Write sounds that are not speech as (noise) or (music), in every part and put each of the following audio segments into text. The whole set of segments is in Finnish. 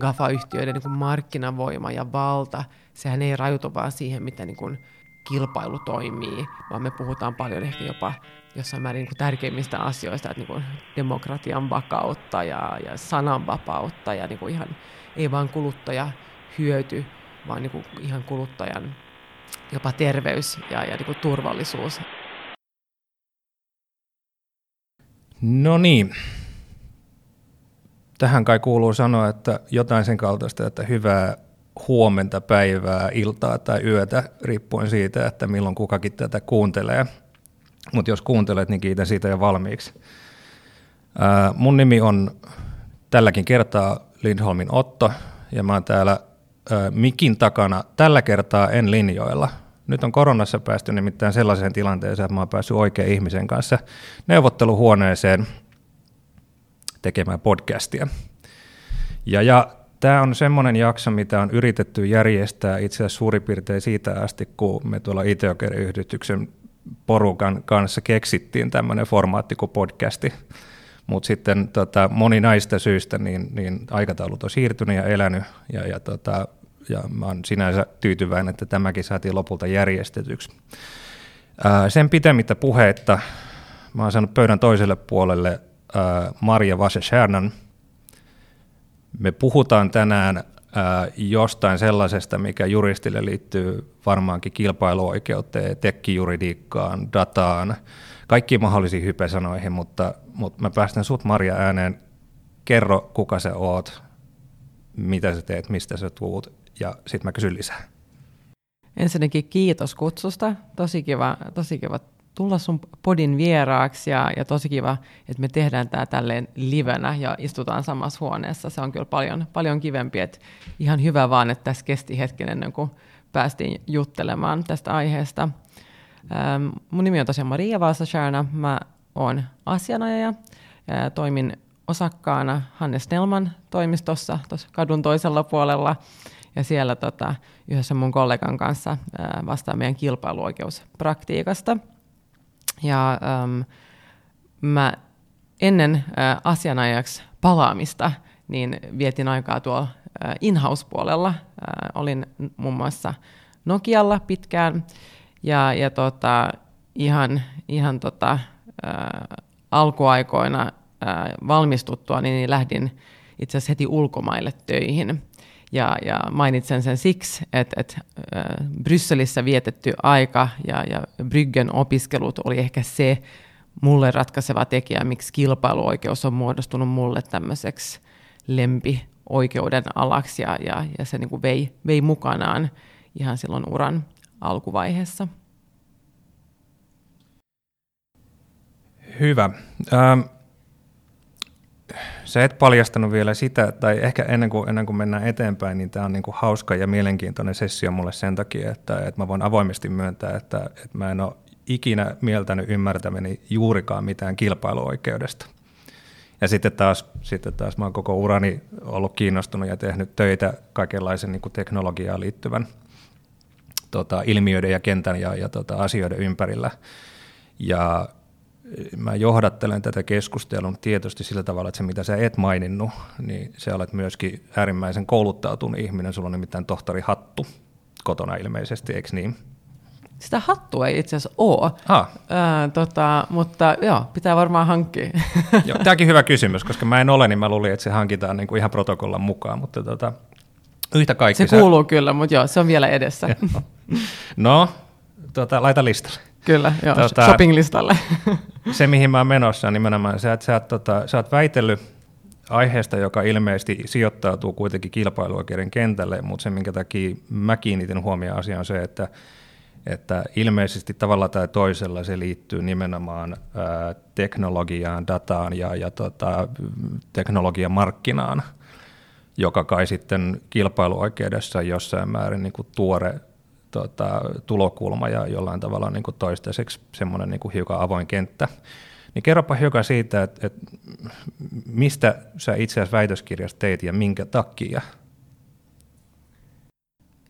GAFA-yhtiöiden niin kuin markkinavoima ja valta, sehän ei rajoitu vaan siihen, miten niin kuin kilpailu toimii, vaan me puhutaan paljon ehkä jopa jossain määrin niin kuin tärkeimmistä asioista, että niin kuin demokratian vakautta ja, ja sananvapautta ja niin kuin ihan ei vain kuluttaja hyöty, vaan niin kuin ihan kuluttajan jopa terveys ja, ja niin kuin turvallisuus. No niin. Tähän kai kuuluu sanoa, että jotain sen kaltaista, että hyvää huomenta, päivää, iltaa tai yötä, riippuen siitä, että milloin kukakin tätä kuuntelee. Mutta jos kuuntelet, niin kiitän siitä jo valmiiksi. Ää, mun nimi on tälläkin kertaa Lindholmin Otto, ja mä oon täällä ää, mikin takana tällä kertaa en linjoilla. Nyt on koronassa päästy nimittäin sellaiseen tilanteeseen, että mä oon päässyt oikean ihmisen kanssa neuvotteluhuoneeseen tekemään podcastia. Ja, ja Tämä on semmoinen jakso, mitä on yritetty järjestää itse asiassa suurin piirtein siitä asti, kun me tuolla Iteoker-yhdistyksen porukan kanssa keksittiin tämmöinen formaatti kuin podcasti. Mutta sitten tota, moni näistä syistä niin, niin aikataulut on siirtynyt ja elänyt, ja, ja, tota, ja mä oon sinänsä tyytyväinen, että tämäkin saatiin lopulta järjestetyksi. Ää, sen pitemmittä puheetta mä oon saanut pöydän toiselle puolelle ää, Maria Vaseshärnan, me puhutaan tänään ää, jostain sellaisesta, mikä juristille liittyy varmaankin kilpailuoikeuteen, tekkijuridiikkaan, dataan, kaikkiin mahdollisiin hypesanoihin, mutta, mutta mä päästän sut Maria ääneen. Kerro, kuka sä oot, mitä sä teet, mistä sä tuut, ja sitten mä kysyn lisää. Ensinnäkin kiitos kutsusta. Tosi kiva, tosi kiva tulla sun podin vieraaksi ja, ja tosi kiva, että me tehdään tämä tälleen livenä ja istutaan samassa huoneessa. Se on kyllä paljon, paljon kivempi, että ihan hyvä vaan, että tässä kesti hetken ennen kuin päästiin juttelemaan tästä aiheesta. Ähm, mun nimi on tosiaan Maria Valsasharna, mä oon asianajaja, ja toimin osakkaana Hannes Nelman toimistossa tuossa kadun toisella puolella, ja siellä tota, yhdessä mun kollegan kanssa ää, vastaa meidän kilpailuoikeuspraktiikasta – ja ähm, mä ennen äh, asianajaksi palaamista niin vietin aikaa tuolla äh, in-house-puolella. Äh, olin muun muassa Nokialla pitkään ja, ja tota, ihan, ihan tota, äh, alkuaikoina äh, valmistuttua niin lähdin itse asiassa heti ulkomaille töihin. Ja, ja mainitsen sen siksi, että, että Brysselissä vietetty aika ja, ja Bryggen opiskelut oli ehkä se mulle ratkaiseva tekijä, miksi kilpailuoikeus on muodostunut mulle tämmöiseksi lempioikeuden alaksi ja, ja, ja se niin kuin vei, vei mukanaan ihan silloin uran alkuvaiheessa. Hyvä. Ähm, sä et paljastanut vielä sitä, tai ehkä ennen kuin, ennen kuin mennään eteenpäin, niin tämä on niin kuin hauska ja mielenkiintoinen sessio mulle sen takia, että, että mä voin avoimesti myöntää, että, että mä en ole ikinä mieltänyt ymmärtämäni juurikaan mitään kilpailuoikeudesta. Ja sitten taas, sitten taas mä oon koko urani ollut kiinnostunut ja tehnyt töitä kaikenlaisen niin teknologiaan liittyvän tota, ilmiöiden ja kentän ja, ja tota, asioiden ympärillä. Ja mä johdattelen tätä keskustelua tietysti sillä tavalla, että se mitä sä et maininnut, niin sä olet myöskin äärimmäisen kouluttautunut ihminen, sulla on nimittäin tohtori Hattu kotona ilmeisesti, eikö niin? Sitä hattua ei itse asiassa ole, ah. Ää, tota, mutta joo, pitää varmaan hankkia. (laughs) Joo, tämäkin hyvä kysymys, koska mä en ole, niin mä luulin, että se hankitaan niin kuin ihan protokollan mukaan, mutta tota, yhtä kaikki. Se sä... kuuluu kyllä, mutta joo, se on vielä edessä. no, tota, laita listalle. Kyllä, joo, tota, shopping-listalle. se, mihin mä oon menossa, on nimenomaan että sä, tota, sä oot väitellyt aiheesta, joka ilmeisesti sijoittautuu kuitenkin kilpailuoikeuden kentälle, mutta se, minkä takia mä kiinnitin huomioon asiaan, on se, että, että ilmeisesti tavalla tai toisella se liittyy nimenomaan ää, teknologiaan, dataan ja, ja tota, teknologian markkinaan, joka kai sitten kilpailuoikeudessa jossain määrin niin kuin tuore tota, tulokulma ja jollain tavalla niin kuin toistaiseksi semmoinen niin kuin hiukan avoin kenttä. Niin kerropa hiukan siitä, että, että mistä sä itse asiassa väitöskirjassa teit ja minkä takia?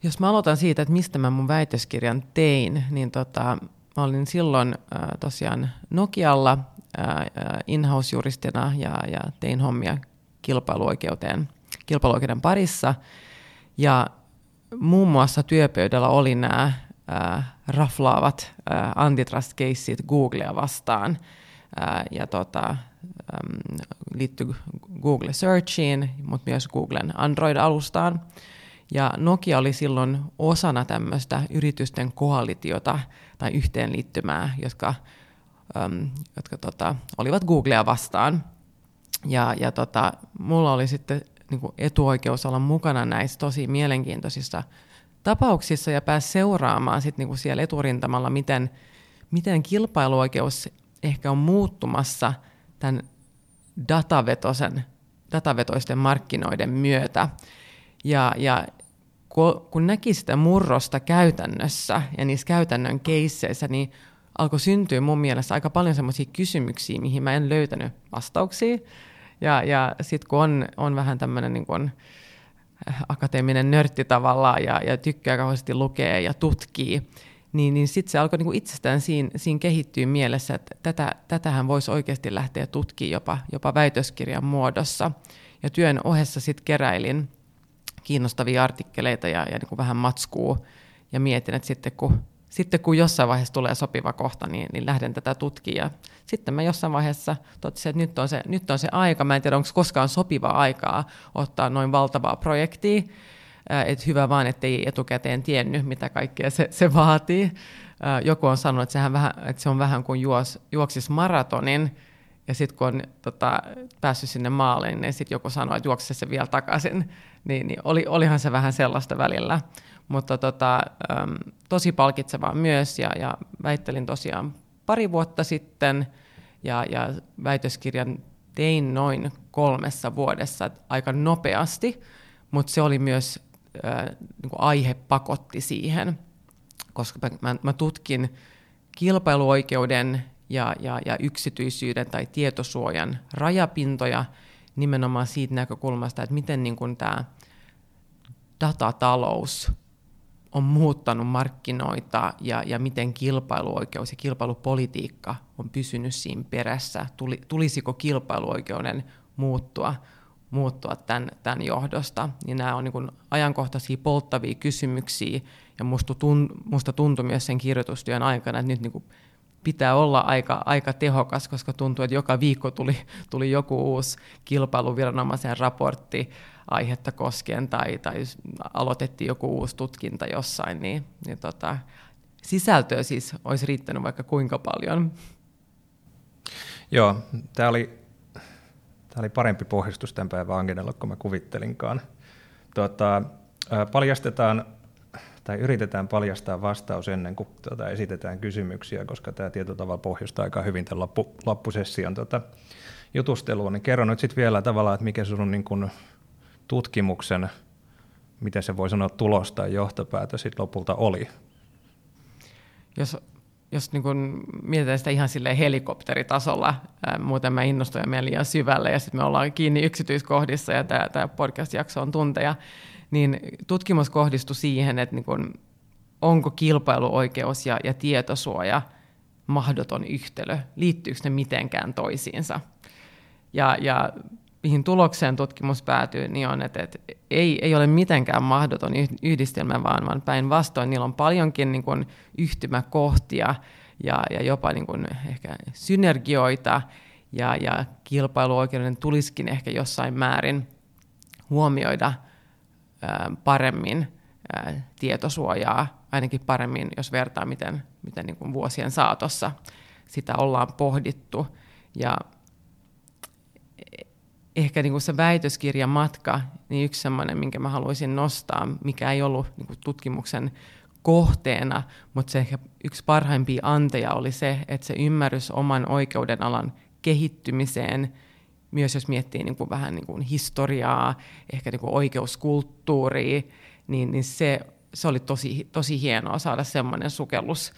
Jos mä aloitan siitä, että mistä mä mun väitöskirjan tein, niin tota, mä olin silloin äh, tosiaan Nokialla äh, in-house-juristina ja, ja tein hommia kilpailuoikeuteen, kilpailuoikeuden parissa. Ja muun muassa työpöydällä oli nämä raflaavat antitrust-keissit Googlea vastaan. Ja tota, ähm, liittyy Google Searchiin, mutta myös Googlen Android-alustaan. Ja Nokia oli silloin osana tämmöistä yritysten koalitiota tai yhteenliittymää, jotka, äm, jotka tota, olivat Googlea vastaan. Ja, ja tota, mulla oli sitten niin kuin etuoikeus olla mukana näissä tosi mielenkiintoisissa tapauksissa ja pääsi seuraamaan sit niin kuin siellä eturintamalla, miten, miten kilpailuoikeus ehkä on muuttumassa tämän datavetosen, datavetoisten markkinoiden myötä. Ja, ja kun näki sitä murrosta käytännössä ja niissä käytännön keisseissä, niin alkoi syntyä mun mielestä aika paljon semmoisia kysymyksiä, mihin mä en löytänyt vastauksia. Ja, ja sitten kun on, on vähän tämmöinen niin kuin akateeminen nörtti tavallaan ja, ja tykkää kauheasti lukea ja tutkii, niin, niin sitten se alkoi niin itsestään siinä, siinä kehittyä mielessä, että tätä, tätähän voisi oikeasti lähteä tutkimaan jopa, jopa väitöskirjan muodossa. Ja työn ohessa sitten keräilin kiinnostavia artikkeleita ja, ja niin kuin vähän matskuu ja mietin, että sitten kun, sitten kun jossain vaiheessa tulee sopiva kohta, niin, niin lähden tätä tutkia. Sitten mä jossain vaiheessa totesin, että nyt on, se, nyt on se aika. Mä en tiedä, onko koskaan sopiva aikaa ottaa noin valtavaa projektia. Että hyvä vaan, ettei etukäteen tiennyt, mitä kaikkea se, se vaatii. Joku on sanonut, että, sehän vähän, että se on vähän kuin juos, juoksis maratonin, ja sitten kun on tota, päässyt sinne maaliin, niin sitten joku sanoi, että juokse se vielä takaisin. Niin, niin oli, olihan se vähän sellaista välillä. Mutta tota, tosi palkitsevaa myös, ja, ja väittelin tosiaan pari vuotta sitten, ja, ja väitöskirjan tein noin kolmessa vuodessa aika nopeasti, mutta se oli myös, äh, niin aihe pakotti siihen, koska mä, mä tutkin kilpailuoikeuden ja, ja, ja yksityisyyden tai tietosuojan rajapintoja nimenomaan siitä näkökulmasta, että miten niin kuin tämä datatalous on muuttanut markkinoita ja, ja miten kilpailuoikeus ja kilpailupolitiikka on pysynyt siinä perässä. Tuli, tulisiko kilpailuoikeuden muuttua, muuttua tämän, tämän johdosta? Niin nämä on niin ajankohtaisia polttavia kysymyksiä ja musta, tun, musta tuntui myös sen kirjoitustyön aikana, että nyt niin pitää olla aika, aika tehokas, koska tuntuu, että joka viikko tuli, tuli joku uusi kilpailuviranomaisen raportti aihetta koskien tai, tai aloitettiin joku uusi tutkinta jossain, niin, niin tota, sisältöä siis olisi riittänyt vaikka kuinka paljon. Joo, tämä oli, tämä oli parempi pohjustus tämän päivän agendalla kuin mä kuvittelinkaan. Tota, paljastetaan tai yritetään paljastaa vastaus ennen kuin tuota, esitetään kysymyksiä, koska tämä tietotavalla pohjustaa aika hyvin tämän loppu, loppusession tuota, jutustelua. Niin kerro nyt sitten vielä tavallaan, että mikä sun niin kun, tutkimuksen, miten se voi sanoa, tulos tai johtopäätös sitten lopulta oli? Jos, jos niin kun mietitään sitä ihan sille helikopteritasolla, ää, muuten mä innostuin ja liian syvälle ja sitten me ollaan kiinni yksityiskohdissa ja tämä podcast-jakso on tunteja, niin tutkimus kohdistui siihen, että niin kun, onko kilpailuoikeus ja, ja tietosuoja mahdoton yhtälö, liittyykö ne mitenkään toisiinsa. Ja, ja mihin tulokseen tutkimus päätyy, niin on, että, että ei, ei ole mitenkään mahdoton yhdistelmä, vaan, vaan päinvastoin niillä on paljonkin niin kuin yhtymäkohtia ja, ja jopa niin kuin ehkä synergioita, ja, ja kilpailuoikeuden tulisikin ehkä jossain määrin huomioida ää, paremmin ää, tietosuojaa, ainakin paremmin, jos vertaa, miten, miten niin kuin vuosien saatossa sitä ollaan pohdittu. Ja ehkä niin kuin se väitöskirjan matka, niin yksi sellainen, minkä mä haluaisin nostaa, mikä ei ollut niin kuin tutkimuksen kohteena, mutta se ehkä yksi parhaimpia anteja oli se, että se ymmärrys oman oikeuden alan kehittymiseen, myös jos miettii niin kuin vähän niin kuin historiaa, ehkä niin kuin oikeuskulttuuria, niin, niin se, se oli tosi, tosi hienoa saada semmoinen sukellus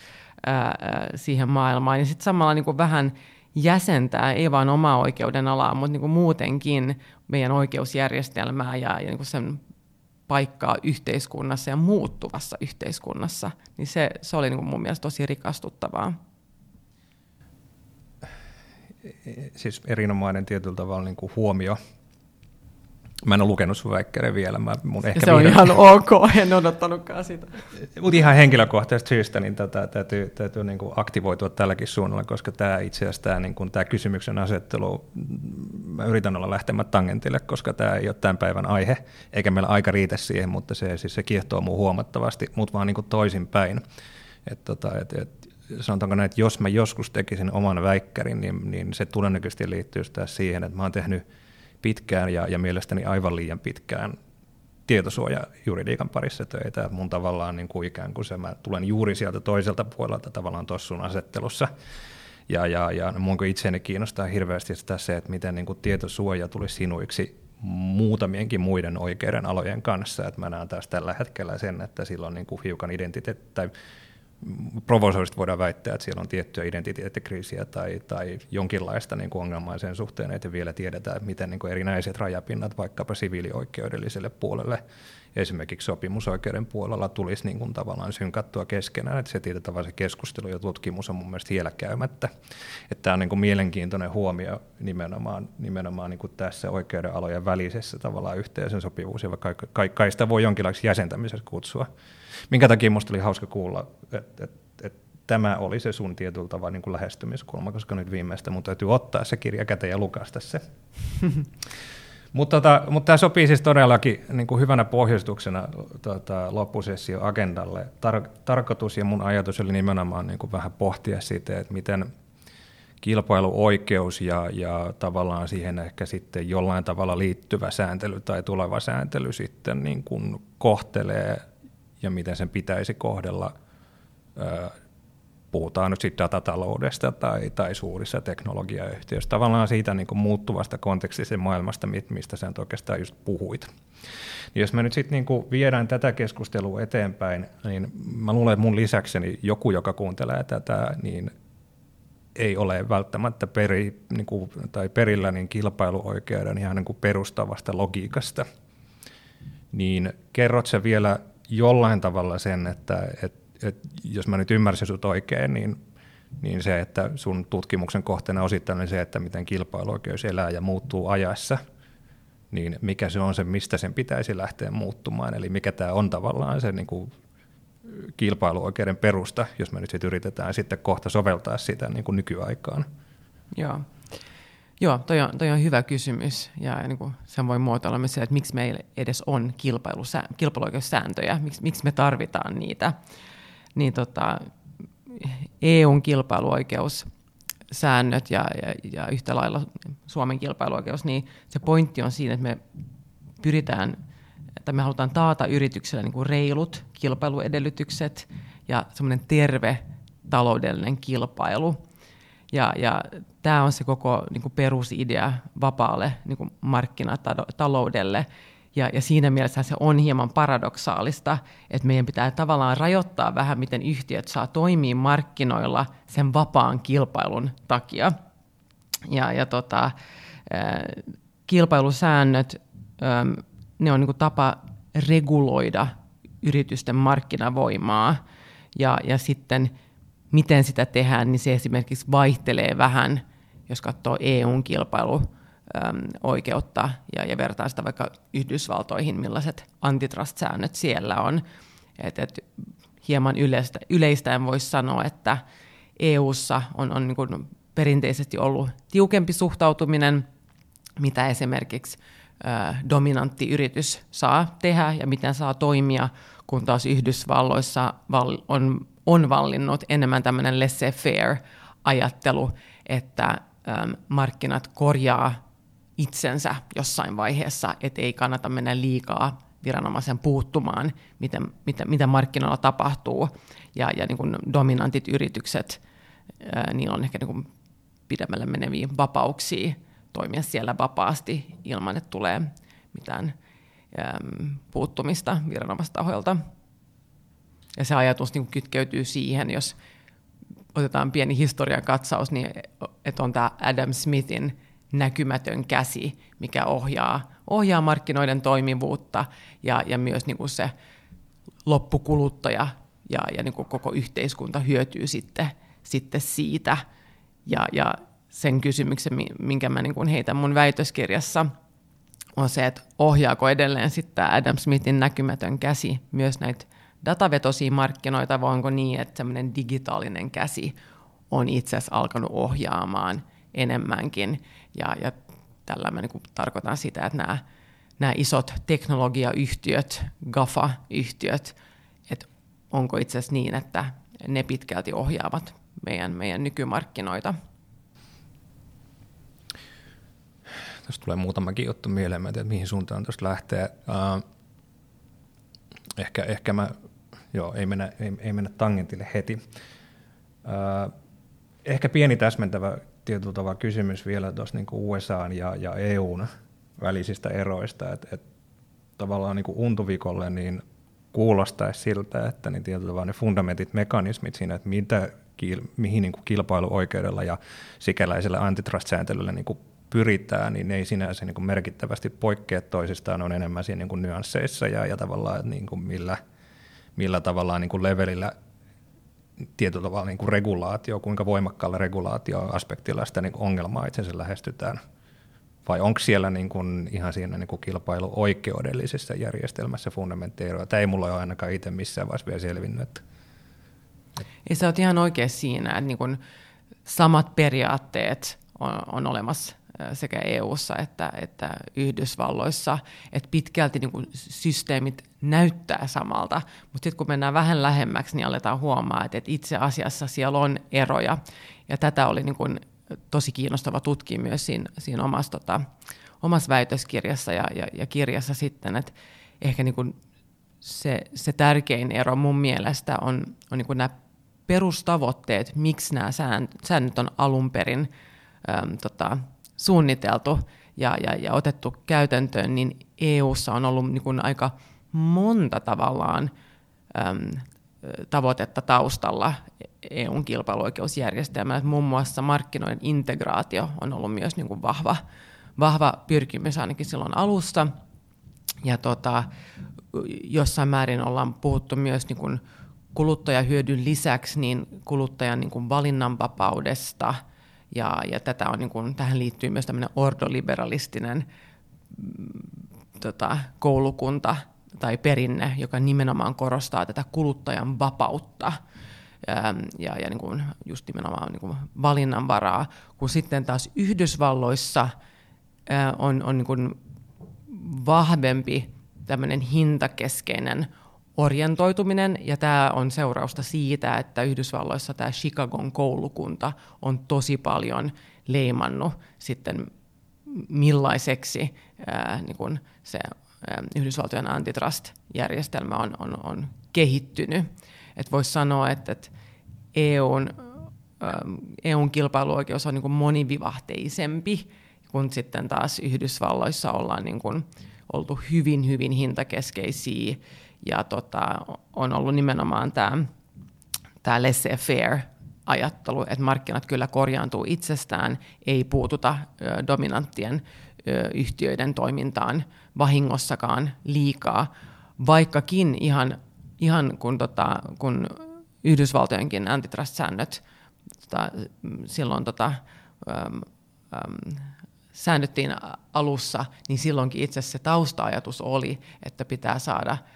ää, siihen maailmaan. Ja sitten samalla niin kuin vähän jäsentää ei vain omaa oikeuden alaa, mutta niin kuin muutenkin meidän oikeusjärjestelmää ja, ja niin kuin sen paikkaa yhteiskunnassa ja muuttuvassa yhteiskunnassa, niin se, se oli niin kuin mun mielestä tosi rikastuttavaa. Siis erinomainen tietyllä tavalla niin kuin huomio Mä en ole lukenut sun väikkärin vielä. Mä, mun ehkä se on vihdoin... ihan ok, en odottanutkaan sitä. (laughs) Mutta ihan henkilökohtaisesta syystä niin tätä, täytyy, täytyy niin kuin aktivoitua tälläkin suunnalla, koska tämä itse asiassa tämä, niin kuin, tämä kysymyksen asettelu, mä yritän olla lähtemättä tangentille, koska tämä ei ole tämän päivän aihe, eikä meillä aika riitä siihen, mutta se, siis se kiehtoo muu huomattavasti, mutta vaan niin kuin toisinpäin. Et, tota, et, et, sanotaanko näin, että jos mä joskus tekisin oman väikkärin, niin, niin se todennäköisesti liittyy siihen, että mä oon tehnyt pitkään ja, ja mielestäni aivan liian pitkään tietosuojajuridiikan parissa töitä. Mun tavallaan niin kuin ikään kuin se, mä tulen juuri sieltä toiselta puolelta tavallaan tuossa sun asettelussa. Ja, ja, ja mun itseäni kiinnostaa hirveästi sitä se, että miten niin kuin tietosuoja tuli sinuiksi muutamienkin muiden oikeiden alojen kanssa. Että mä näen taas tällä hetkellä sen, että silloin niin kuin hiukan identiteetti tai provosoisesti voidaan väittää, että siellä on tiettyä identiteettikriisiä tai, tai jonkinlaista niin kuin ongelmaa sen suhteen, että vielä tiedetään, miten niin kuin erinäiset rajapinnat vaikkapa siviilioikeudelliselle puolelle, esimerkiksi sopimusoikeuden puolella tulisi niin kuin tavallaan synkattua keskenään, että se tietyllä se keskustelu ja tutkimus on mun mielestä vielä käymättä. Että tämä on niin kuin mielenkiintoinen huomio nimenomaan, nimenomaan niin kuin tässä oikeudenalojen välisessä tavallaan yhteisön sopivuus, ja vaikka kai, kai sitä voi jonkinlaiseksi jäsentämisessä kutsua. Minkä takia minusta oli hauska kuulla, että et, et, tämä oli se sun tietyllä tavalla niin kuin lähestymiskulma, koska nyt viimeistä mun täytyy ottaa se kirja käteen ja lukasta se. (laughs) mutta, tota, mutta tämä sopii siis todellakin niin kuin hyvänä pohjustuksena tota, loppusessio agendalle. Tar- tarkoitus ja mun ajatus oli nimenomaan niin kuin vähän pohtia siitä, että miten kilpailuoikeus ja, ja tavallaan siihen ehkä sitten jollain tavalla liittyvä sääntely tai tuleva sääntely sitten niin kuin kohtelee miten sen pitäisi kohdella. Puhutaan nyt sitten datataloudesta tai, tai suurissa teknologiayhtiöissä, tavallaan siitä niin kuin muuttuvasta kontekstista maailmasta, mistä sä oikeastaan just puhuit. Niin jos me nyt sitten niin viedään tätä keskustelua eteenpäin, niin mä luulen, että mun lisäkseni joku, joka kuuntelee tätä, niin ei ole välttämättä peri, niin kuin, tai perillä niin kilpailuoikeuden ihan niin kuin perustavasta logiikasta. Niin kerrot sä vielä jollain tavalla sen, että et, et, jos mä nyt ymmärsin sut oikein, niin, niin se, että sun tutkimuksen kohteena osittain se, että miten kilpailuoikeus elää ja muuttuu ajassa, niin mikä se on se, mistä sen pitäisi lähteä muuttumaan, eli mikä tämä on tavallaan se niin kuin kilpailuoikeuden perusta, jos me nyt sit yritetään sitten kohta soveltaa sitä niin kuin nykyaikaan. Joo. Joo, toi on, toi on hyvä kysymys ja niin kuin sen voi muotoilla myös se, että miksi meillä edes on kilpailuoikeussääntöjä, miksi, miksi me tarvitaan niitä. Niin tota, EUn kilpailuoikeussäännöt ja, ja, ja yhtä lailla Suomen kilpailuoikeus, niin se pointti on siinä, että me pyritään, että me halutaan taata yritykselle niin kuin reilut kilpailuedellytykset ja semmoinen terve taloudellinen kilpailu – ja, ja tämä on se koko niin kuin perusidea vapaalle niin kuin markkinataloudelle. Ja, ja siinä mielessä se on hieman paradoksaalista, että meidän pitää tavallaan rajoittaa vähän, miten yhtiöt saa toimia markkinoilla sen vapaan kilpailun takia. Ja, ja tota, kilpailusäännöt, ne on niin kuin tapa reguloida yritysten markkinavoimaa. Ja, ja sitten miten sitä tehdään, niin se esimerkiksi vaihtelee vähän, jos katsoo EUn kilpailuoikeutta ja, ja vertaa sitä vaikka Yhdysvaltoihin, millaiset antitrust-säännöt siellä on. Et, et hieman yleistä, yleistäen voisi sanoa, että EUssa on, on niin perinteisesti ollut tiukempi suhtautuminen, mitä esimerkiksi dominantti yritys saa tehdä ja miten saa toimia, kun taas Yhdysvalloissa on on vallinnut enemmän tämmöinen laissez-faire ajattelu, että äm, markkinat korjaa itsensä jossain vaiheessa, että ei kannata mennä liikaa viranomaisen puuttumaan, miten, mitä, mitä markkinoilla tapahtuu. Ja, ja niin kuin dominantit yritykset, ää, niillä on ehkä niin kuin pidemmälle meneviä vapauksia toimia siellä vapaasti ilman, että tulee mitään puuttumista viranomaistahoilta. Ja se ajatus niin kytkeytyy siihen, jos otetaan pieni historian katsaus, niin että on tämä Adam Smithin näkymätön käsi, mikä ohjaa, ohjaa markkinoiden toimivuutta ja, ja myös niin kuin se loppukuluttaja ja, ja niin kuin koko yhteiskunta hyötyy sitten, sitten siitä. Ja, ja sen kysymyksen, minkä mä niin kuin heitän mun väitöskirjassa on se, että ohjaako edelleen sitten Adam Smithin näkymätön käsi myös näitä datavetosia markkinoita, vai onko niin, että semmoinen digitaalinen käsi on itse asiassa alkanut ohjaamaan enemmänkin. Ja, ja tällä mä niin tarkoitan sitä, että nämä, nämä isot teknologiayhtiöt, GAFA-yhtiöt, että onko itse asiassa niin, että ne pitkälti ohjaavat meidän, meidän nykymarkkinoita. Tuosta tulee muutamakin juttu mieleen, että mihin suuntaan tuosta lähtee. Uh, ehkä, ehkä mä, joo, ei mennä, ei, ei mennä tangentille heti. Uh, ehkä pieni täsmentävä tietyllä tavalla kysymys vielä tuossa niin USA ja, ja EUn välisistä eroista, että et, tavallaan niin untuvikolle niin kuulostaisi siltä, että niin tietyllä tavalla ne fundamentit, mekanismit siinä, että mitä, mihin niin kilpailuoikeudella ja sikäläisellä antitrust-sääntelyllä niin pyritään, niin ne ei sinänsä niin kuin merkittävästi poikkea toisistaan, on enemmän siinä niin kuin nyansseissa ja, ja tavallaan, että niin kuin millä, millä tavalla niin kuin levelillä tietyllä tavalla niin kuin regulaatio, kuinka voimakkaalla regulaatioaspektilla sitä niin ongelmaa itsensä lähestytään. Vai onko siellä niin kuin ihan siinä niin kuin kilpailuoikeudellisessa järjestelmässä fundamentteeroa? Tämä ei mulla ole ainakaan itse missään vaiheessa vielä selvinnyt. Ja sä oot ihan oikein siinä, että niin kuin samat periaatteet on, on olemassa sekä EU:ssa että, että Yhdysvalloissa, että pitkälti niin kuin systeemit näyttää samalta, mutta sitten kun mennään vähän lähemmäksi, niin aletaan huomaa, että, itse asiassa siellä on eroja, ja tätä oli niin kuin tosi kiinnostava tutkia myös siinä, siinä omassa, tota, omassa väitöskirjassa ja, ja, ja kirjassa sitten, että ehkä niin kuin se, se tärkein ero mun mielestä on, on niin kuin nämä perustavoitteet, miksi nämä säännöt on alun perin äm, tota, suunniteltu ja, ja, ja otettu käytäntöön, niin EU:ssa on ollut niin kuin aika monta tavallaan äm, tavoitetta taustalla EUn kilpailuoikeusjärjestelmällä. Muun muassa markkinoiden integraatio on ollut myös niin kuin vahva, vahva pyrkimys ainakin silloin alussa. Ja tota, jossain määrin ollaan puhuttu myös niin kuin kuluttajahyödyn lisäksi niin kuluttajan niin kuin valinnanvapaudesta – ja, ja tätä on, niin kuin, tähän liittyy myös tämmöinen ordoliberalistinen mm, tota, koulukunta tai perinne, joka nimenomaan korostaa tätä kuluttajan vapautta. Ja, ja niin kuin just nimenomaan niin kuin valinnanvaraa, kun sitten taas Yhdysvalloissa on, on niin kuin vahvempi tämmöinen hintakeskeinen orientoituminen, ja tämä on seurausta siitä, että Yhdysvalloissa tämä Chicagon koulukunta on tosi paljon leimannut sitten millaiseksi ää, niin kun se ää, Yhdysvaltojen antitrust-järjestelmä on, on, on kehittynyt. Et voisi sanoa, että, että EUn, ää, EUn kilpailuoikeus on niin kuin monivivahteisempi, kun sitten taas Yhdysvalloissa ollaan niin kuin oltu hyvin, hyvin hintakeskeisiä ja tota, on ollut nimenomaan tämä tämä laissez-faire ajattelu, että markkinat kyllä korjaantuu itsestään, ei puututa ö, dominanttien ö, yhtiöiden toimintaan vahingossakaan liikaa, vaikkakin ihan, ihan kun, tota, kun Yhdysvaltojenkin antitrust-säännöt tota, silloin tota, äm, äm, säännöttiin alussa, niin silloinkin itse se tausta-ajatus oli, että pitää saada –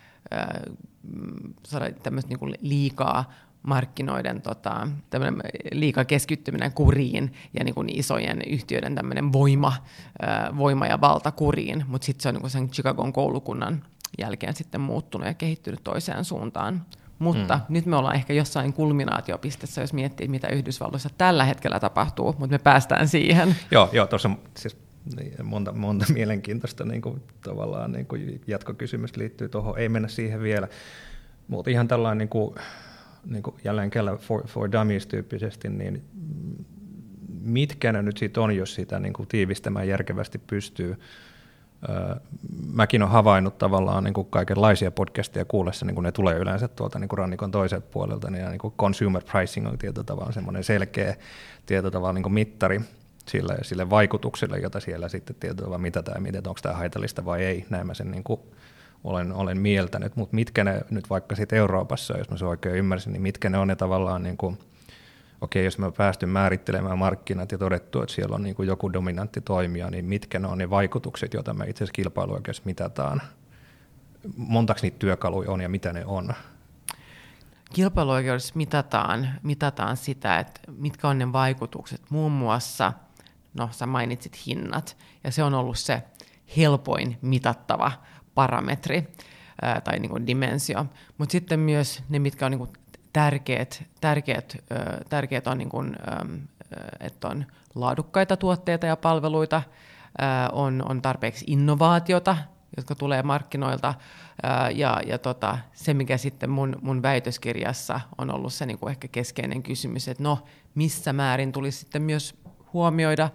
saada tämmöistä niin liikaa markkinoiden tota, liika keskittyminen kuriin ja niin kuin isojen yhtiöiden tämmöinen voima, voima ja valta kuriin, mutta sitten se on niin kuin sen Chicagon koulukunnan jälkeen sitten muuttunut ja kehittynyt toiseen suuntaan. Mutta mm. nyt me ollaan ehkä jossain kulminaatiopisteessä, jos miettii, mitä Yhdysvalloissa tällä hetkellä tapahtuu, mutta me päästään siihen. Joo, joo tuossa siis niin, monta, monta (laughs) mielenkiintoista niin kuin, tavallaan niin kuin jatkokysymys liittyy tuohon, ei mennä siihen vielä, mutta ihan tällainen niin kuin, niin kuin jälleen kerran for, for dummies tyyppisesti, niin mitkä ne nyt sitten on, jos sitä niin kuin tiivistämään järkevästi pystyy. mäkin olen havainnut tavallaan niin kuin kaikenlaisia podcasteja kuullessa, niin kuin ne tulee yleensä tuolta niin kuin rannikon toiselta puolelta, niin, niin kuin consumer pricing on tietyllä tavalla semmoinen selkeä tietyllä tavalla niin kuin mittari, sille, sille vaikutukselle, jota siellä sitten tietyllä mitataan, miten onko tämä haitallista vai ei. Näin mä sen niin kuin olen, olen mieltänyt, mutta mitkä ne nyt vaikka sitten Euroopassa, jos mä se oikein ymmärsin, niin mitkä ne on ne tavallaan niin kuin okei, jos me on päästy määrittelemään markkinat ja todettu, että siellä on niin kuin joku dominantti toimija, niin mitkä ne on ne vaikutukset, joita me itse asiassa kilpailuoikeus mitataan? Montaks niitä työkaluja on ja mitä ne on? Kilpailuoikeudessa mitataan, mitataan sitä, että mitkä on ne vaikutukset. Muun muassa, no sä mainitsit hinnat, ja se on ollut se helpoin mitattava parametri ää, tai niin kuin dimensio. Mutta sitten myös ne, mitkä on niin kuin tärkeät, tärkeät, tärkeät on, niin kuin, että on laadukkaita tuotteita ja palveluita, on, on tarpeeksi innovaatiota, jotka tulee markkinoilta. Ja, ja tota, se, mikä sitten mun, mun väitöskirjassa on ollut se niin kuin ehkä keskeinen kysymys, että no, missä määrin tulisi sitten myös huomioida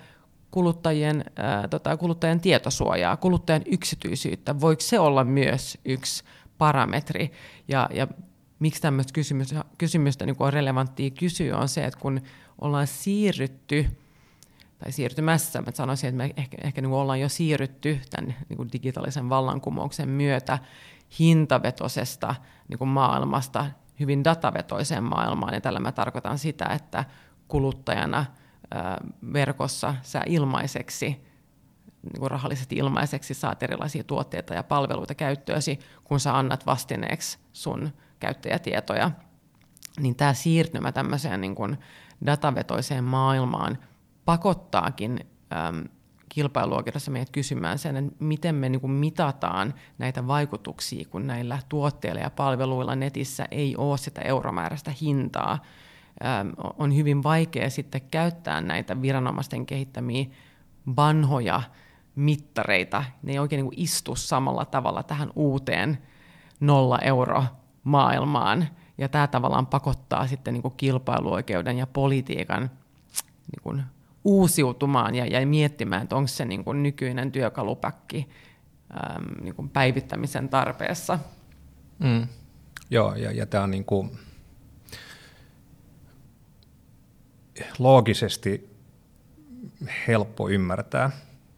kuluttajien, ää, tota, kuluttajien tietosuojaa, kuluttajan yksityisyyttä. Voiko se olla myös yksi parametri? Ja, ja miksi tämmöistä kysymystä, kysymystä niin on relevanttia kysyä, on se, että kun ollaan siirrytty, tai siirtymässä, mä sanoisin, että me ehkä, ehkä niin ollaan jo siirrytty tämän niin digitaalisen vallankumouksen myötä hintavetoisesta niin maailmasta hyvin datavetoiseen maailmaan, ja tällä mä tarkoitan sitä, että kuluttajana verkossa sä ilmaiseksi, niin kuin rahallisesti ilmaiseksi saat erilaisia tuotteita ja palveluita käyttöösi, kun sä annat vastineeksi sun käyttäjätietoja, niin tämä siirtymä tämmöiseen niin kuin datavetoiseen maailmaan pakottaakin äm, kilpailuoikeudessa meidät kysymään sen, että miten me niin kuin mitataan näitä vaikutuksia, kun näillä tuotteilla ja palveluilla netissä ei ole sitä euromääräistä hintaa. On hyvin vaikea sitten käyttää näitä viranomaisten kehittämiä vanhoja mittareita. Ne ei oikein niin kuin istu samalla tavalla tähän uuteen nolla euro maailmaan. Ja tämä tavallaan pakottaa sitten niin kilpailuoikeuden ja politiikan niin kuin uusiutumaan ja, ja miettimään, että onko se niin kuin nykyinen työkalupäkki äm, niin kuin päivittämisen tarpeessa. Mm. Joo, ja, ja tämä on niin kuin loogisesti helppo ymmärtää,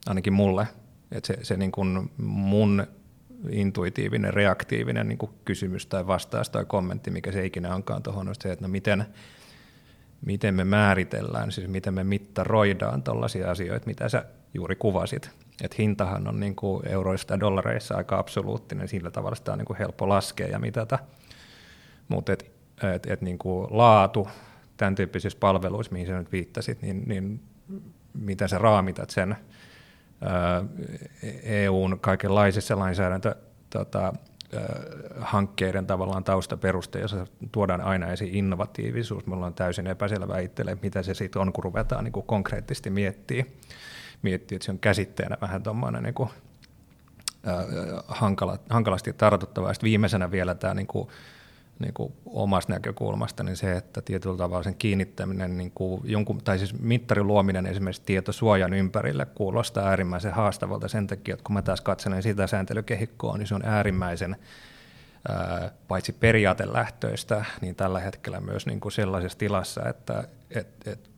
ainakin mulle. Että se, se niin kuin mun intuitiivinen, reaktiivinen niin kuin kysymys tai vastaus tai kommentti, mikä se ikinä onkaan tuohon, on se, että no miten, miten me määritellään, siis miten me mittaroidaan tällaisia asioita, mitä sä juuri kuvasit. Et hintahan on niin kuin euroista ja dollareissa aika absoluuttinen, sillä tavalla sitä on niin kuin helppo laskea ja mitata. Mutta et, et, et niin kuin laatu, tämän tyyppisissä palveluissa, mihin sä nyt viittasit, niin, niin mitä sä raamitat sen EUn kaikenlaisissa lainsäädäntö tota, hankkeiden tavallaan taustaperuste, jossa tuodaan aina esiin innovatiivisuus. Me ollaan täysin epäselvää itselle, mitä se sitten on, kun ruvetaan niin kuin konkreettisesti miettiä. Miettiä, että se on käsitteenä vähän tuommoinen niin kuin, äh, hankala, hankalasti tartuttava. Sitten viimeisenä vielä tämä niin kuin, niin kuin omasta näkökulmasta, niin se, että tietyllä tavalla sen kiinnittäminen, niin kuin jonkun, tai siis mittarin luominen esimerkiksi tietosuojan ympärille kuulostaa äärimmäisen haastavalta. Sen takia, että kun mä taas katselen sitä sääntelykehikkoa, niin se on äärimmäisen ää, paitsi periaatelähtöistä, niin tällä hetkellä myös niin kuin sellaisessa tilassa, että et, et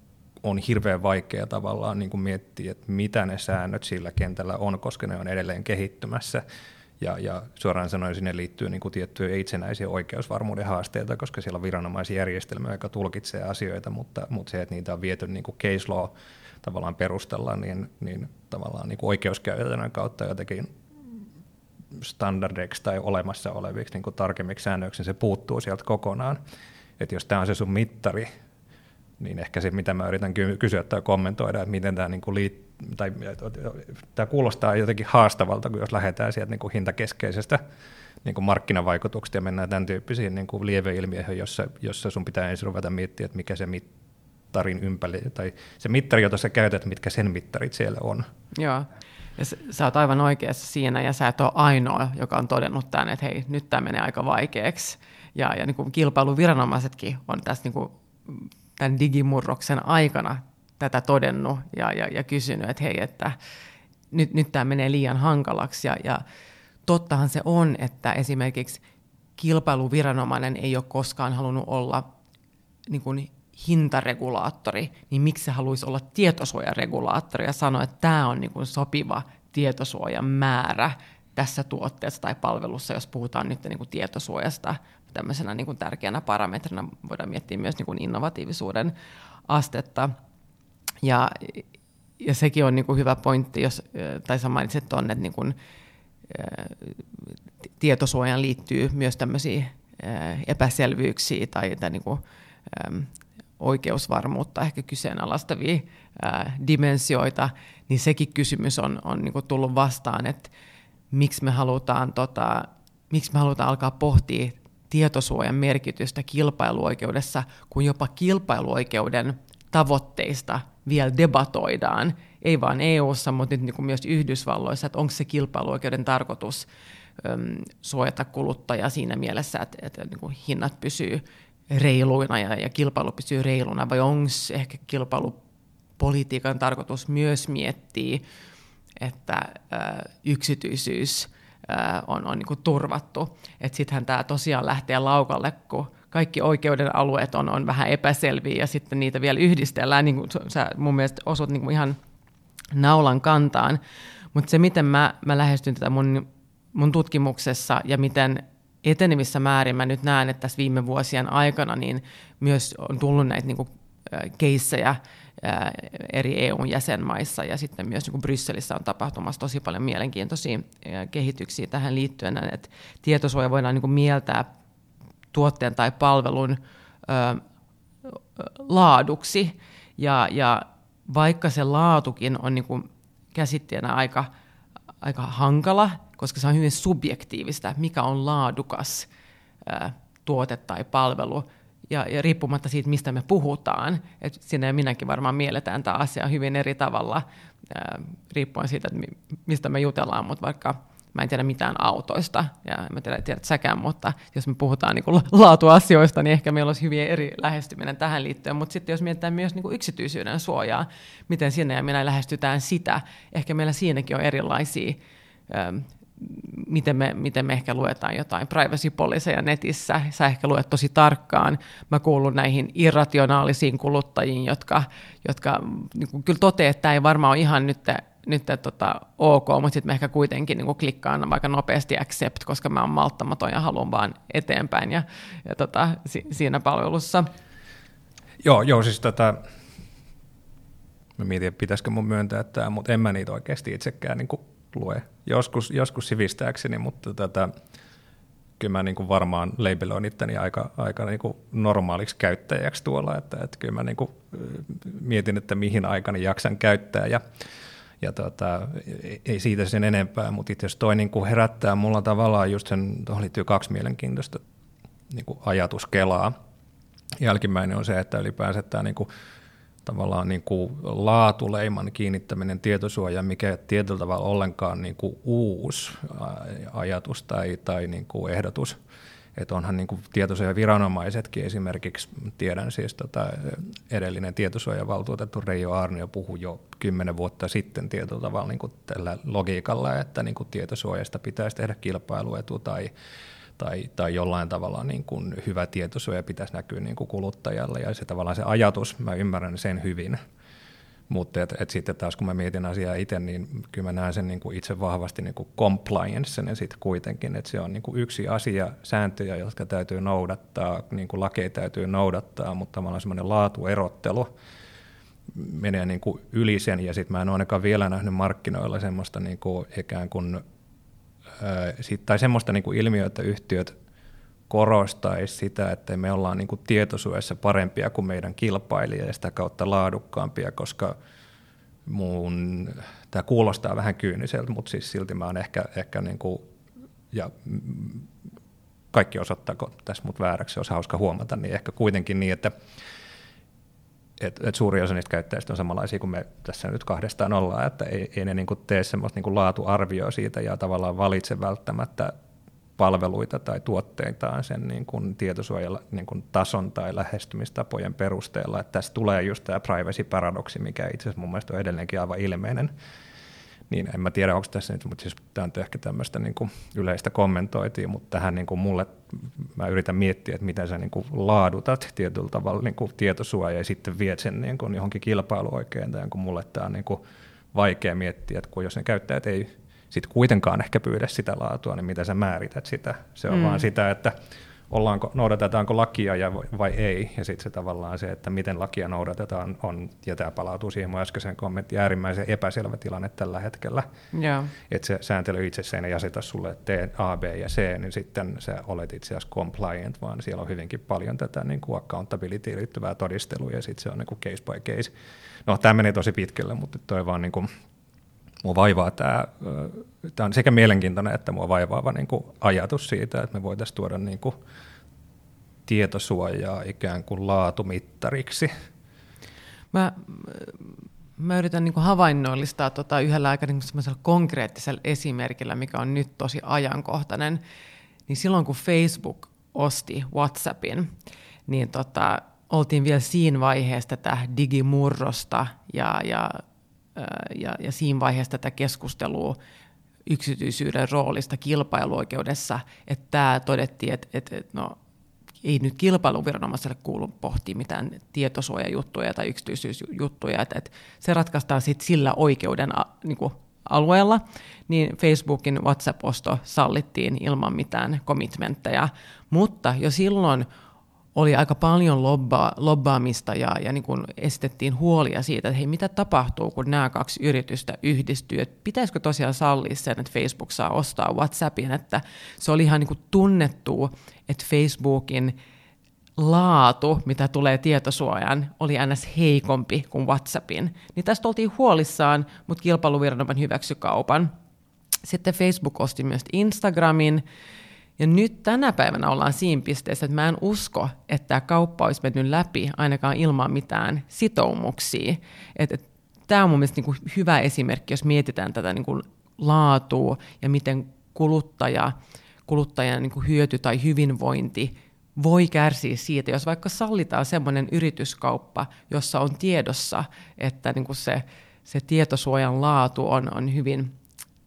on hirveän vaikea tavallaan niin kuin miettiä, että mitä ne säännöt sillä kentällä on, koska ne on edelleen kehittymässä ja, ja suoraan sanoen sinne liittyy niin kuin tiettyjä itsenäisiä oikeusvarmuuden haasteita, koska siellä on viranomaisjärjestelmä, joka tulkitsee asioita, mutta, mutta se, että niitä on viety niin kuin case law tavallaan perustella, niin, niin tavallaan niin kuin oikeuskäytännön kautta jotenkin standardeiksi tai olemassa oleviksi niin kuin tarkemmiksi säännöiksi, niin se puuttuu sieltä kokonaan. Että jos tämä on se sun mittari, niin ehkä se, mitä mä yritän kysyä tai kommentoida, että miten tämä niin liittyy tai tämä kuulostaa jotenkin haastavalta, kun jos lähdetään sieltä niin kuin hintakeskeisestä niin kuin markkinavaikutuksesta ja mennään tämän tyyppisiin niin kuin lieveilmiöihin, jossa, jossa sun pitää ensin ruveta miettiä, että mikä se mittarin ympäri, tai se mittari, jota sä käytät, mitkä sen mittarit siellä on. Joo, ja sä oot aivan oikeassa siinä, ja sä et ole ainoa, joka on todennut tämän, että hei, nyt tämä menee aika vaikeaksi. Ja, ja niin kuin kilpailuviranomaisetkin on tässä niin kuin tämän digimurroksen aikana tätä todennut ja, ja, ja kysynyt, että hei, että nyt, nyt tämä menee liian hankalaksi. Ja, ja tottahan se on, että esimerkiksi kilpailuviranomainen ei ole koskaan halunnut olla niin kuin hintaregulaattori, niin miksi se haluaisi olla tietosuojaregulaattori ja sanoa, että tämä on niin kuin sopiva tietosuojan määrä tässä tuotteessa tai palvelussa, jos puhutaan nyt niin kuin tietosuojasta tämmöisenä niin kuin tärkeänä parametrina, voidaan miettiä myös niin kuin innovatiivisuuden astetta. Ja, ja sekin on niin kuin hyvä pointti, jos, tai sä mainitsit tuonne, että niin kuin, tietosuojaan liittyy myös tämmöisiä epäselvyyksiä tai, tai niin kuin, oikeusvarmuutta ehkä kyseenalaistavia dimensioita, niin sekin kysymys on, on niin kuin tullut vastaan, että miksi me halutaan, tota, miksi me halutaan alkaa pohtia tietosuojan merkitystä kilpailuoikeudessa, kun jopa kilpailuoikeuden tavoitteista vielä debatoidaan, ei vain EU-ssa, mutta nyt niin kuin myös Yhdysvalloissa, että onko se kilpailuoikeuden tarkoitus äm, suojata kuluttajaa siinä mielessä, että, että niin kuin hinnat pysyy reiluina ja, ja kilpailu pysyy reiluna, vai onko ehkä kilpailupolitiikan tarkoitus myös miettiä, että yksityisyys on, on niin turvattu. Sittenhän tämä tosiaan lähtee laukalle, kun kaikki oikeuden alueet on, on vähän epäselviä ja sitten niitä vielä yhdistellään, niin kuin sä mun mielestä osut niin kuin ihan naulan kantaan. Mutta se, miten mä, mä lähestyn tätä mun, mun tutkimuksessa ja miten etenevissä määrin mä nyt näen, että tässä viime vuosien aikana niin myös on tullut näitä niin kuin, keissejä eri EU-jäsenmaissa ja sitten myös niin kuin Brysselissä on tapahtumassa tosi paljon mielenkiintoisia kehityksiä tähän liittyen, että tietosuoja voidaan niin kuin mieltää tuotteen tai palvelun ö, laaduksi. Ja, ja vaikka se laatukin on niin kuin käsitteenä aika, aika hankala, koska se on hyvin subjektiivista, mikä on laadukas ää, tuote tai palvelu, ja, ja riippumatta siitä, mistä me puhutaan, että sinne ja minäkin varmaan mielletään tämä asia hyvin eri tavalla, ää, riippuen siitä, että mistä me jutellaan, mutta vaikka mä en tiedä mitään autoista, ja mä tiedä, tiedät säkään, mutta jos me puhutaan niin kuin laatuasioista, niin ehkä meillä olisi hyvin eri lähestyminen tähän liittyen, mutta sitten jos mietitään myös niin kuin yksityisyyden suojaa, miten sinne ja minä lähestytään sitä, ehkä meillä siinäkin on erilaisia miten me, miten me ehkä luetaan jotain privacy policeja netissä. Sä ehkä luet tosi tarkkaan. Mä kuulun näihin irrationaalisiin kuluttajiin, jotka, jotka niin kuin, kyllä toteaa, että tämä ei varmaan ole ihan nyt, nyt tota, ok, mutta sitten mä ehkä kuitenkin niin kuin, klikkaan vaikka nopeasti accept, koska mä oon malttamaton ja haluan vaan eteenpäin ja, ja tota, si, siinä palvelussa. Joo, joo siis tätä, mä mietin, pitäisikö mun myöntää tämä, mutta en mä niitä oikeasti itsekään niin kuin lue. Joskus, joskus sivistääkseni, mutta tätä, kyllä mä niin kuin varmaan leipeloin itteni aika, aika niin kuin normaaliksi käyttäjäksi tuolla, että, että kyllä mä niin kuin mietin, että mihin aikana jaksan käyttää ja, ja tota, ei siitä sen enempää, mutta itse asiassa toi niin kuin herättää mulla tavallaan just sen, tuohon liittyy kaksi mielenkiintoista niin kuin ajatuskelaa. Jälkimmäinen on se, että ylipäänsä tämä niin kuin tavallaan niin kuin laatuleiman kiinnittäminen tietosuojaan, mikä tietyllä tavalla ollenkaan niin kuin uusi ajatus tai, tai niin kuin ehdotus. Että onhan niin kuin tietosuojaviranomaisetkin esimerkiksi, tiedän siis tota, edellinen tietosuojavaltuutettu Reijo Arnio puhui jo kymmenen vuotta sitten tietyllä tavalla niin kuin tällä logiikalla, että niin kuin tietosuojasta pitäisi tehdä kilpailuetu tai tai, tai jollain tavalla niin kuin hyvä tietosuoja pitäisi näkyä niin kuin kuluttajalle. Ja se tavallaan se ajatus, mä ymmärrän sen hyvin, mutta et, et sitten taas kun mä mietin asiaa itse, niin kyllä mä näen sen niin kuin itse vahvasti niin compliance sitten kuitenkin, että se on niin kuin yksi asia, sääntöjä, jotka täytyy noudattaa, niin kuin lakeja täytyy noudattaa, mutta tavallaan semmoinen laatuerottelu menee niin kuin yli sen, ja sitten mä en ole ainakaan vielä nähnyt markkinoilla semmoista niin kuin ikään kuin sit, tai semmoista niin kuin ilmiötä, yhtiöt korostaisi sitä, että me ollaan niin kuin tietosuojassa parempia kuin meidän kilpailija ja sitä kautta laadukkaampia, koska mun, tämä kuulostaa vähän kyyniseltä, mutta siis silti mä oon ehkä, ehkä niin kuin, ja kaikki osoittaako tässä mut vääräksi, olisi hauska huomata, niin ehkä kuitenkin niin, että et, et suuri osa niistä käyttäjistä on samanlaisia kuin me tässä nyt kahdestaan ollaan, että ei, ei ne niinku tee semmoista niinku laatuarvioa siitä ja tavallaan valitse välttämättä palveluita tai tuotteitaan sen niin kuin tietosuojan niin kuin tason tai lähestymistapojen perusteella. Että tässä tulee just tämä privacy-paradoksi, mikä itse asiassa mun mielestä on edelleenkin aivan ilmeinen niin en mä tiedä, onko tässä nyt, mutta siis tämä on ehkä tämmöistä niin kuin yleistä kommentoitiin, mutta tähän niin kuin mulle, mä yritän miettiä, että miten sä niin kuin laadutat tietyllä tavalla niin kuin tietosuoja ja sitten viet sen niin kuin johonkin kilpailuoikeen, tai kun mulle tämä on niin kuin vaikea miettiä, että kun jos ne käyttäjät ei sitten kuitenkaan ehkä pyydä sitä laatua, niin mitä sä määrität sitä. Se on mm. vaan sitä, että ollaanko, noudatetaanko lakia ja vai ei, ja sitten se tavallaan se, että miten lakia noudatetaan on, ja tämä palautuu siihen mun äskeiseen kommenttiin, äärimmäisen epäselvä tilanne tällä hetkellä. Yeah. Että se sääntely itsessään ei aseta sulle T, A, B ja C, niin sitten sä olet itse asiassa compliant, vaan siellä on hyvinkin paljon tätä niin kuin accountability liittyvää todistelua, ja sitten se on niin kuin case by case. No, tämä menee tosi pitkälle, mutta toi vaan niin kuin, mua vaivaa tämä, tämä on sekä mielenkiintoinen että mua vaivaava niin kuin ajatus siitä, että me voitaisiin tuoda niin kuin tietosuojaa ikään kuin laatumittariksi. Mä, mä yritän niin kuin havainnollistaa tota yhdellä aika niin konkreettisella esimerkillä, mikä on nyt tosi ajankohtainen. Niin silloin kun Facebook osti WhatsAppin, niin tota, oltiin vielä siinä vaiheessa tätä digimurrosta ja, ja ja, ja siinä vaiheessa tätä keskustelua yksityisyyden roolista kilpailuoikeudessa, että tämä todettiin, että, että, että no, ei nyt kilpailuviranomaiselle kuulu pohtia mitään tietosuojajuttuja tai yksityisyysjuttuja, että, että se ratkaistaan sitten sillä oikeuden niin kuin alueella, niin Facebookin WhatsApp-osto sallittiin ilman mitään commitmentteja, mutta jo silloin oli aika paljon lobba, lobbaamista ja, ja niin kuin esitettiin huolia siitä, että hei, mitä tapahtuu, kun nämä kaksi yritystä yhdistyy, että pitäisikö tosiaan sallia sen, että Facebook saa ostaa WhatsAppin, että se oli ihan niin kuin tunnettu, että Facebookin laatu, mitä tulee tietosuojaan, oli ns. heikompi kuin WhatsAppin. Niin tästä oltiin huolissaan, mutta kilpailuviranomainen hyväksy kaupan. Sitten Facebook osti myös Instagramin, ja nyt tänä päivänä ollaan siinä pisteessä, että mä en usko, että tämä kauppa olisi mennyt läpi ainakaan ilman mitään sitoumuksia. Et, et, tämä on mun mielestä niin hyvä esimerkki, jos mietitään tätä niin kuin laatua ja miten kuluttaja, kuluttajan niin kuin hyöty tai hyvinvointi voi kärsiä siitä, jos vaikka sallitaan semmoinen yrityskauppa, jossa on tiedossa, että niin kuin se, se tietosuojan laatu on, on hyvin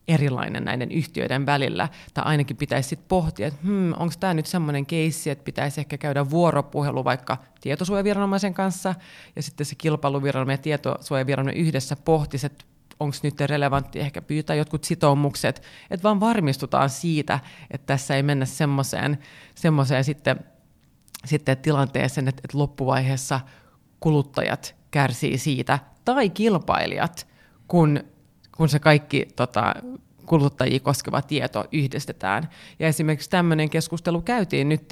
erilainen näiden yhtiöiden välillä, tai ainakin pitäisi sitten pohtia, että hmm, onko tämä nyt semmoinen keissi, että pitäisi ehkä käydä vuoropuhelu vaikka tietosuojaviranomaisen kanssa, ja sitten se kilpailuviranomainen ja tietosuojaviranomainen yhdessä pohtisi, että onko nyt relevantti ehkä pyytää jotkut sitoumukset, että vaan varmistutaan siitä, että tässä ei mennä semmoiseen, semmoiseen sitten, sitten tilanteeseen, että, että loppuvaiheessa kuluttajat kärsii siitä, tai kilpailijat, kun kun se kaikki tota, kuluttajia koskeva tieto yhdistetään. Ja esimerkiksi tämmöinen keskustelu käytiin nyt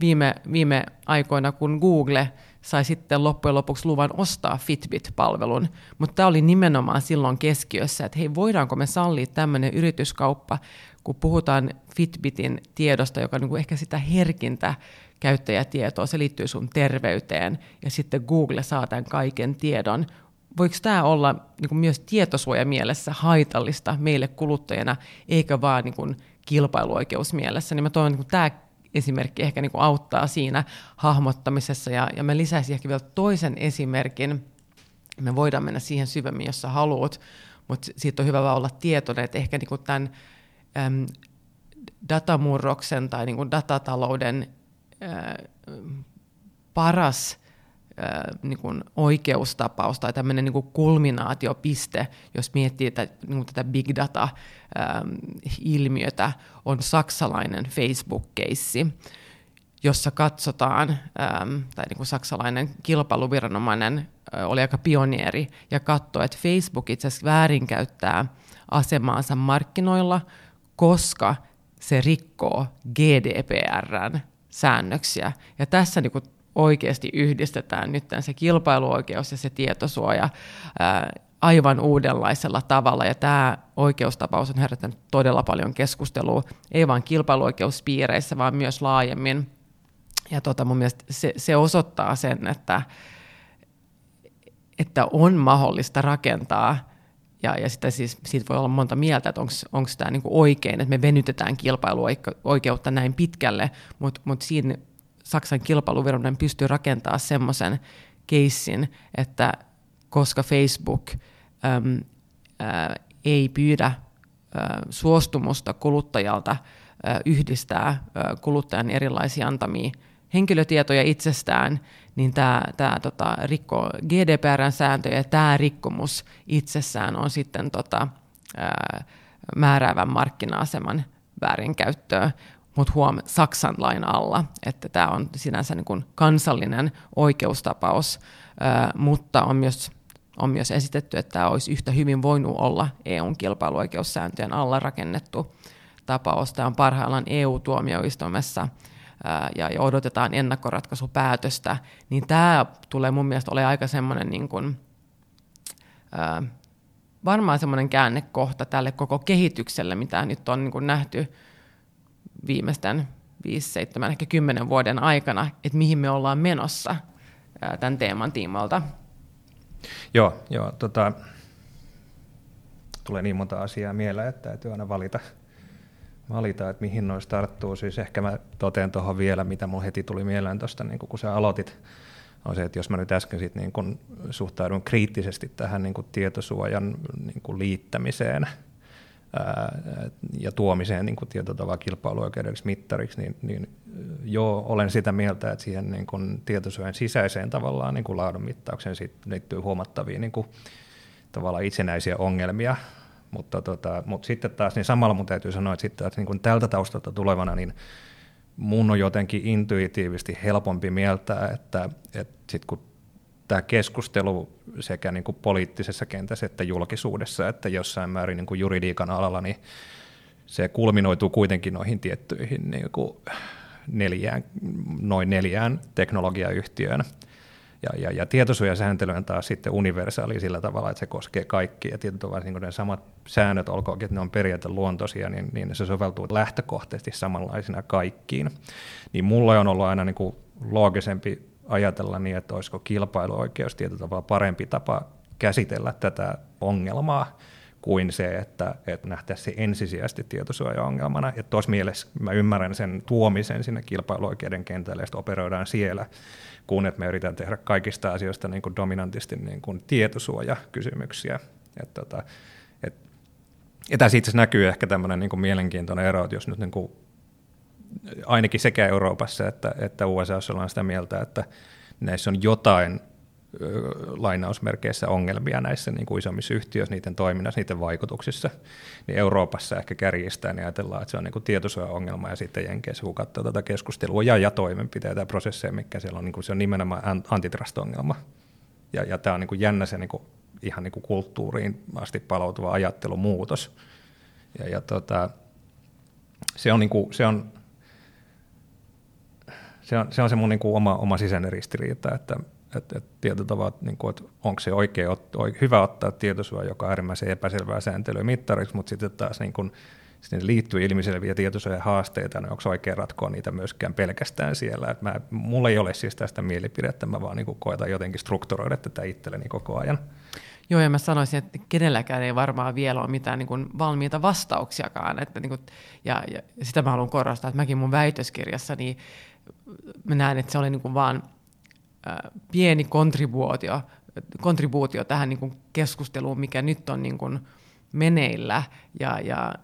viime, viime aikoina, kun Google sai sitten loppujen lopuksi luvan ostaa Fitbit-palvelun, mutta tämä oli nimenomaan silloin keskiössä, että hei, voidaanko me sallia tämmöinen yrityskauppa, kun puhutaan Fitbitin tiedosta, joka on niin kuin ehkä sitä herkintä käyttäjätietoa, se liittyy sun terveyteen, ja sitten Google saa tämän kaiken tiedon voiko tämä olla niin kuin myös tietosuojamielessä haitallista meille kuluttajana, eikä vaan niin kuin kilpailuoikeusmielessä, niin mä toivon, että tämä esimerkki ehkä niin kuin auttaa siinä hahmottamisessa, ja, ja mä lisäisin ehkä vielä toisen esimerkin, me voidaan mennä siihen syvemmin, jos sä haluat, mutta siitä on hyvä olla tietoinen, että ehkä niin kuin tämän äm, datamurroksen tai niin kuin datatalouden ää, paras niin kuin oikeustapaus tai tämmöinen niin kuin kulminaatiopiste, jos miettii tätä, niin kuin tätä big data-ilmiötä, on saksalainen Facebook-keissi, jossa katsotaan, tai niin kuin saksalainen kilpailuviranomainen oli aika pioneeri ja katsoi, että Facebook itse asiassa väärinkäyttää asemaansa markkinoilla, koska se rikkoo GDPRn säännöksiä. Ja tässä niin kuin oikeasti yhdistetään nyt se kilpailuoikeus ja se tietosuoja ää, aivan uudenlaisella tavalla. Ja tämä oikeustapaus on herättänyt todella paljon keskustelua, ei vain kilpailuoikeuspiireissä, vaan myös laajemmin. Ja tota, mun mielestä se, se osoittaa sen, että, että on mahdollista rakentaa ja, ja sitä siis, siitä voi olla monta mieltä, että onko tämä niinku oikein, että me venytetään kilpailuoikeutta näin pitkälle, mutta mut siinä Saksan kilpailuviranomainen pystyy rakentamaan semmoisen keissin, että koska Facebook äm, ä, ei pyydä ä, suostumusta kuluttajalta ä, yhdistää ä, kuluttajan erilaisia antamia henkilötietoja itsestään, niin tämä, tämä tota, rikkoo GDPRn sääntöjä. Ja tämä rikkomus itsessään on sitten tota, ä, määräävän markkina-aseman väärinkäyttöä, mutta huom Saksan lain alla, että tämä on sinänsä niin kuin kansallinen oikeustapaus, mutta on myös, on myös esitetty, että tämä olisi yhtä hyvin voinut olla EUn kilpailuoikeussääntöjen alla rakennettu tapaus. Tämä on parhaillaan EU-tuomioistuimessa ja, ja odotetaan ennakkoratkaisupäätöstä, niin tämä tulee mun mielestä olemaan aika semmoinen niin kuin, varmaan semmoinen käännekohta tälle koko kehitykselle, mitä nyt on niin kuin nähty viimeisten 5, 7, ehkä 10 vuoden aikana, että mihin me ollaan menossa tämän teeman tiimoilta. Joo, joo tota, tulee niin monta asiaa mieleen, että täytyy aina valita – valita, että mihin noista tarttuu. Siis ehkä mä toteen tuohon vielä, mitä mulla heti tuli mieleen tuosta, niin kun sä aloitit, on se, että jos mä nyt äsken sit niin kun suhtaudun kriittisesti tähän niin kun tietosuojan niin kun liittämiseen ja tuomiseen niin tietotavan kilpailuoikeudelliseksi mittariksi, niin, niin joo, olen sitä mieltä, että siihen niin kun tietosuojan sisäiseen tavallaan niin kun laadun mittaukseen liittyy huomattavia niin kun, tavallaan itsenäisiä ongelmia, mutta, tota, mutta sitten taas, niin samalla mun täytyy sanoa, että sitten että niin kuin tältä taustalta tulevana, niin mun on jotenkin intuitiivisesti helpompi mieltää, että, että sitten kun tämä keskustelu sekä niin kuin poliittisessa kentässä että julkisuudessa, että jossain määrin niin kuin juridiikan alalla, niin se kulminoituu kuitenkin noihin tiettyihin niin kuin neljään, noin neljään teknologiayhtiöön. Ja, ja, ja tietosuojasääntely on taas sitten universaali sillä tavalla, että se koskee kaikkia. Ja tietysti niin ne samat säännöt, olkoonkin, että ne on periaateluontoisia, niin, niin se soveltuu lähtökohtaisesti samanlaisina kaikkiin. Niin mulla on ollut aina niin kuin loogisempi ajatella niin, että olisiko kilpailuoikeus tietyllä tavalla parempi tapa käsitellä tätä ongelmaa kuin se, että, että nähtäisiin se ensisijaisesti tietosuoja-ongelmana. Ja tuossa mielessä mä ymmärrän sen tuomisen sinne kilpailuoikeuden kentälle, ja operoidaan siellä kuin että me yritetään tehdä kaikista asioista niin kuin dominantisti niin kuin tietosuojakysymyksiä. Et, tota, et, ja tässä itse näkyy ehkä tämmöinen niin mielenkiintoinen ero, että jos nyt niin kuin, ainakin sekä Euroopassa että, että USA ollaan sitä mieltä, että näissä on jotain lainausmerkeissä ongelmia näissä niin kuin isommissa yhtiöissä, niiden toiminnassa, niiden vaikutuksissa, niin Euroopassa ehkä kärjistää, niin ajatellaan, että se on niin kuin tietosuoja-ongelma, ja sitten Jenkeissä, kun katsoo tätä keskustelua ja, ja toimenpiteitä ja prosesseja, mikä siellä on, niin kuin se on nimenomaan antitrust-ongelma. Ja, ja tämä on niin kuin jännä se niin kuin, ihan niin kuin kulttuuriin asti palautuva ajattelumuutos. Ja, ja tota, se on, niin kuin, se on se on se, on se mun niin kuin oma, oma sisäinen ristiriita, että että et tietyllä tavalla, niin kuin, että onko se oikein, hyvä ottaa tietosuoja, joka on äärimmäisen epäselvää sääntelyä mittariksi, mutta sitten taas niin kuin, sitten liittyy ilmiselviä tietosuojan haasteita, niin onko oikein ratkoa niitä myöskään pelkästään siellä. Et mä, mulla ei ole siis tästä mielipidettä, mä vaan niin kuin koetan jotenkin strukturoida tätä itselleni koko ajan. Joo, ja mä sanoisin, että kenelläkään ei varmaan vielä ole mitään niin kuin valmiita vastauksiakaan. Että niin kuin, ja, ja sitä mä haluan korostaa, että mäkin mun väitöskirjassa, niin mä näen, että se oli niin vaan pieni kontribuutio, kontribuutio tähän niin kuin keskusteluun, mikä nyt on niin kuin meneillä, ja, ja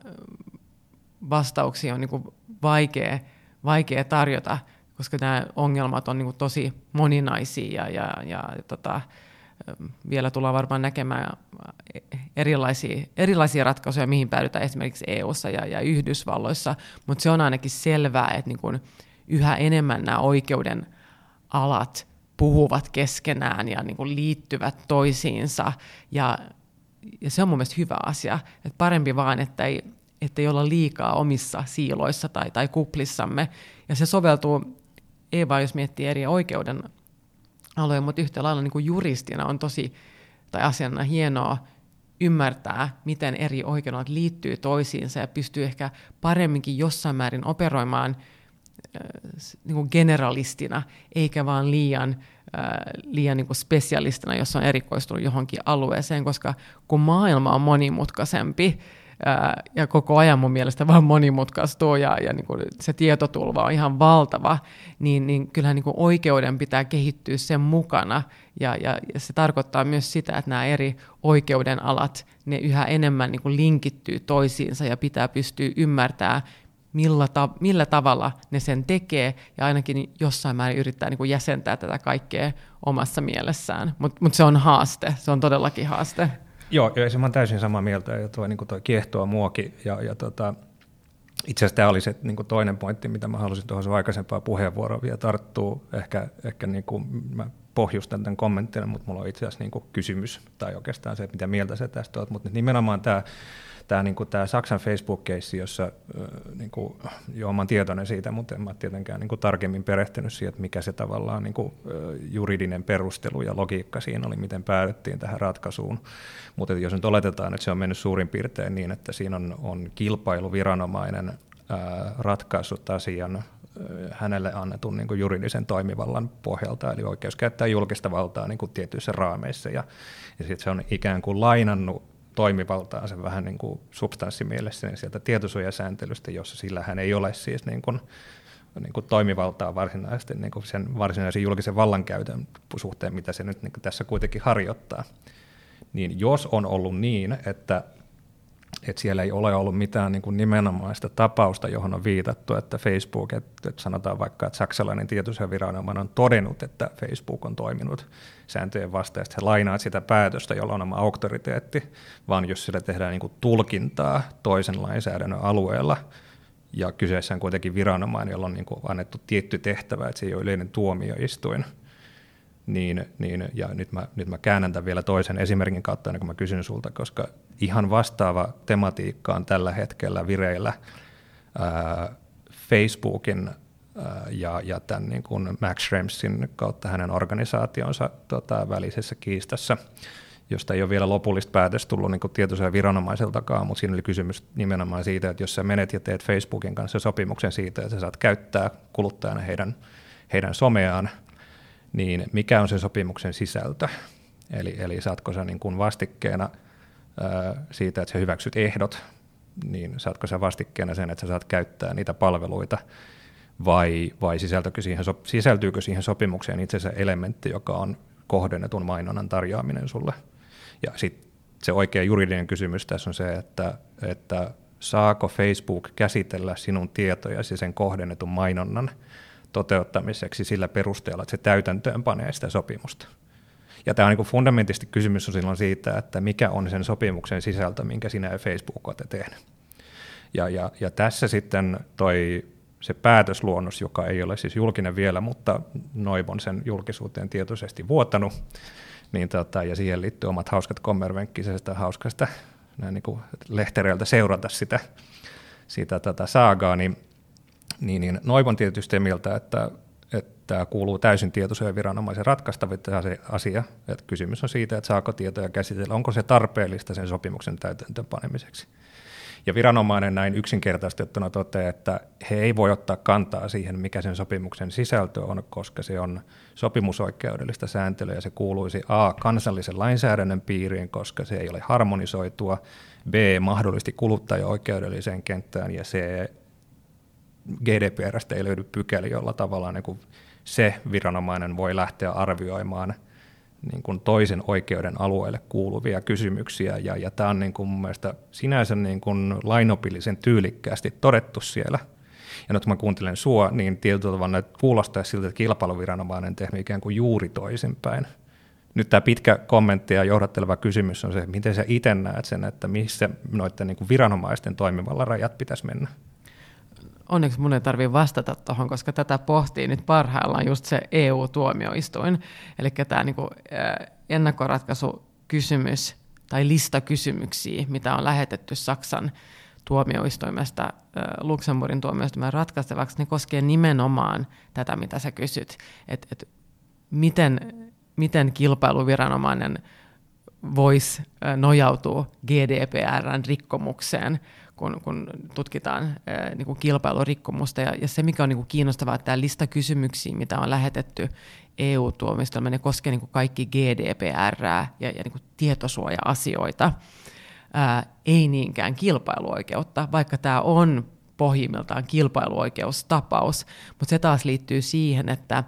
vastauksia on niin kuin vaikea, vaikea tarjota, koska nämä ongelmat on niin kuin tosi moninaisia, ja, ja, ja tota, vielä tullaan varmaan näkemään erilaisia, erilaisia ratkaisuja, mihin päädytään esimerkiksi EU:ssa ja, ja Yhdysvalloissa, mutta se on ainakin selvää, että niin kuin yhä enemmän nämä oikeuden alat puhuvat keskenään ja niin kuin liittyvät toisiinsa. Ja, ja se on mun mielestä hyvä asia. Että parempi vaan, että ei, että ei olla liikaa omissa siiloissa tai, tai kuplissamme. Ja se soveltuu, ei vaan jos miettii eri oikeuden aloja, mutta yhtä lailla niin kuin juristina on tosi, tai asiana hienoa ymmärtää, miten eri oikeudet liittyy toisiinsa ja pystyy ehkä paremminkin jossain määrin operoimaan – niin generalistina, eikä vaan liian, liian niin spesialistina, jos on erikoistunut johonkin alueeseen, koska kun maailma on monimutkaisempi, ja koko ajan mun mielestä vaan monimutkaistuu ja, ja niin kuin se tietotulva on ihan valtava, niin, niin kyllähän niin kuin oikeuden pitää kehittyä sen mukana. Ja, ja, ja se tarkoittaa myös sitä, että nämä eri oikeuden alat, ne yhä enemmän niin kuin linkittyy toisiinsa ja pitää pystyä ymmärtämään, millä, ta- millä tavalla ne sen tekee, ja ainakin jossain määrin yrittää niin kuin jäsentää tätä kaikkea omassa mielessään. Mutta mut se on haaste, se on todellakin haaste. Joo, ja mä täysin samaa mieltä, ja tuo, niin tuo kiehtoo muokin, ja, ja tota, itse asiassa tämä oli se niin toinen pointti, mitä mä halusin tuohon sun aikaisempaan puheenvuoroon vielä tarttua. Ehkä, ehkä niin kuin mä pohjustan tämän kommentin, mutta mulla on itse asiassa niin kysymys, tai oikeastaan se, mitä mieltä sä tästä olet, mutta nimenomaan tämä tämä, niin kuin, Saksan Facebook-keissi, jossa niin kuin, joo, mä tietoinen siitä, mutta en mä tietenkään niin kuin, tarkemmin perehtynyt siihen, että mikä se tavallaan niin kuin, juridinen perustelu ja logiikka siinä oli, miten päädyttiin tähän ratkaisuun. Mutta jos nyt oletetaan, että se on mennyt suurin piirtein niin, että siinä on, on kilpailuviranomainen ää, ratkaissut asian hänelle annetun niin kuin juridisen toimivallan pohjalta, eli oikeus käyttää julkista valtaa niin kuin tietyissä raameissa, ja, ja sitten se on ikään kuin lainannut toimivaltaa sen vähän niin kuin substanssimielessä niin sieltä tietosuojasääntelystä, jossa sillä hän ei ole siis niin kuin, niin kuin toimivaltaa varsinaisesti niin kuin sen varsinaisen julkisen vallankäytön suhteen, mitä se nyt niin kuin tässä kuitenkin harjoittaa. Niin jos on ollut niin, että että siellä ei ole ollut mitään niin kuin nimenomaista tapausta, johon on viitattu, että Facebook, että, että sanotaan vaikka, että saksalainen tietosuojaviranomainen on todennut, että Facebook on toiminut sääntöjen vastaisesti, he lainaat sitä päätöstä, jolla on oma auktoriteetti, vaan jos sillä tehdään niin kuin tulkintaa toisen lainsäädännön alueella, ja kyseessä on kuitenkin viranomainen, jolla on niin kuin annettu tietty tehtävä, että se ei ole yleinen tuomioistuin, niin, niin ja nyt mä, nyt mä käännän tämän vielä toisen esimerkin kautta, kun mä kysyn sulta, koska ihan vastaava tematiikka on tällä hetkellä vireillä ää, Facebookin ja, ja tämän niin kuin Max Schremsin kautta hänen organisaationsa tota, välisessä kiistassa, josta ei ole vielä lopullista päätöstä tullut niin tietoisen viranomaiseltakaan, mutta siinä oli kysymys nimenomaan siitä, että jos sä menet ja teet Facebookin kanssa sopimuksen siitä, että sä saat käyttää kuluttajana heidän, heidän someaan, niin mikä on se sopimuksen sisältö? Eli, eli saatko sä niin kuin vastikkeena ää, siitä, että sä hyväksyt ehdot, niin saatko sä vastikkeena sen, että sä saat käyttää niitä palveluita, vai, vai sisältyykö siihen, sisältyykö siihen sopimukseen itse asiassa elementti, joka on kohdennetun mainonnan tarjoaminen sulle? Ja sitten se oikea juridinen kysymys tässä on se, että, että saako Facebook käsitellä sinun tietojasi sen kohdennetun mainonnan – toteuttamiseksi sillä perusteella, että se täytäntöön panee sitä sopimusta. Ja tämä on niin fundamentisti kysymys on silloin siitä, että mikä on sen sopimuksen sisältö, minkä sinä ja Facebook olette tehnyt. Ja, ja, ja tässä sitten toi se päätösluonnos, joka ei ole siis julkinen vielä, mutta Noivon sen julkisuuteen tietoisesti vuotanut, niin tota, ja siihen liittyy omat hauskat kommervenkkisestä hauskasta näin niin lehtereiltä seurata sitä, sitä tota saagaa, niin niin, niin Noivon tietysti mieltä, että, että kuuluu täysin tietosuojan viranomaisen ratkaistavita se asia. Että kysymys on siitä, että saako tietoja käsitellä, onko se tarpeellista sen sopimuksen täytäntöönpanemiseksi. Ja viranomainen näin yksinkertaistettuna toteaa, että he ei voi ottaa kantaa siihen, mikä sen sopimuksen sisältö on, koska se on sopimusoikeudellista sääntelyä ja se kuuluisi A. kansallisen lainsäädännön piiriin, koska se ei ole harmonisoitua, B. mahdollisesti kuluttaja-oikeudelliseen kenttään ja C. GDPRstä ei löydy pykäli, jolla tavallaan niin kuin se viranomainen voi lähteä arvioimaan niin kuin toisen oikeuden alueelle kuuluvia kysymyksiä, ja, ja tämä on niin kuin mun mielestä sinänsä niin kuin lainopillisen tyylikkäästi todettu siellä. Ja nyt kun mä kuuntelen sua, niin tietyllä tavalla kuulostaa siltä, että kilpailuviranomainen tehnyt ikään kuin juuri toisinpäin. Nyt tämä pitkä kommentti ja johdatteleva kysymys on se, miten sä itse näet sen, että missä noiden niin kuin viranomaisten toimivalla rajat pitäisi mennä? Onneksi mun ei tarvitse vastata tuohon, koska tätä pohtii nyt parhaillaan just se EU-tuomioistuin. Eli tämä niinku, ennakkoratkaisukysymys tai lista kysymyksiä, mitä on lähetetty Saksan tuomioistuimesta Luxemburgin tuomioistuimen ratkaistavaksi, ne koskee nimenomaan tätä, mitä sä kysyt, että et miten, miten kilpailuviranomainen voisi nojautua GDPRn rikkomukseen kun, kun tutkitaan ää, niin kuin kilpailurikkomusta. Ja, ja se, mikä on niin kuin kiinnostavaa, että tämä lista kysymyksiä, mitä on lähetetty EU-tuomistolle, ne koskee niin kuin kaikki GDPR ja, ja niin kuin tietosuoja-asioita, ää, ei niinkään kilpailuoikeutta, vaikka tämä on pohjimmiltaan kilpailuoikeustapaus, mutta se taas liittyy siihen, että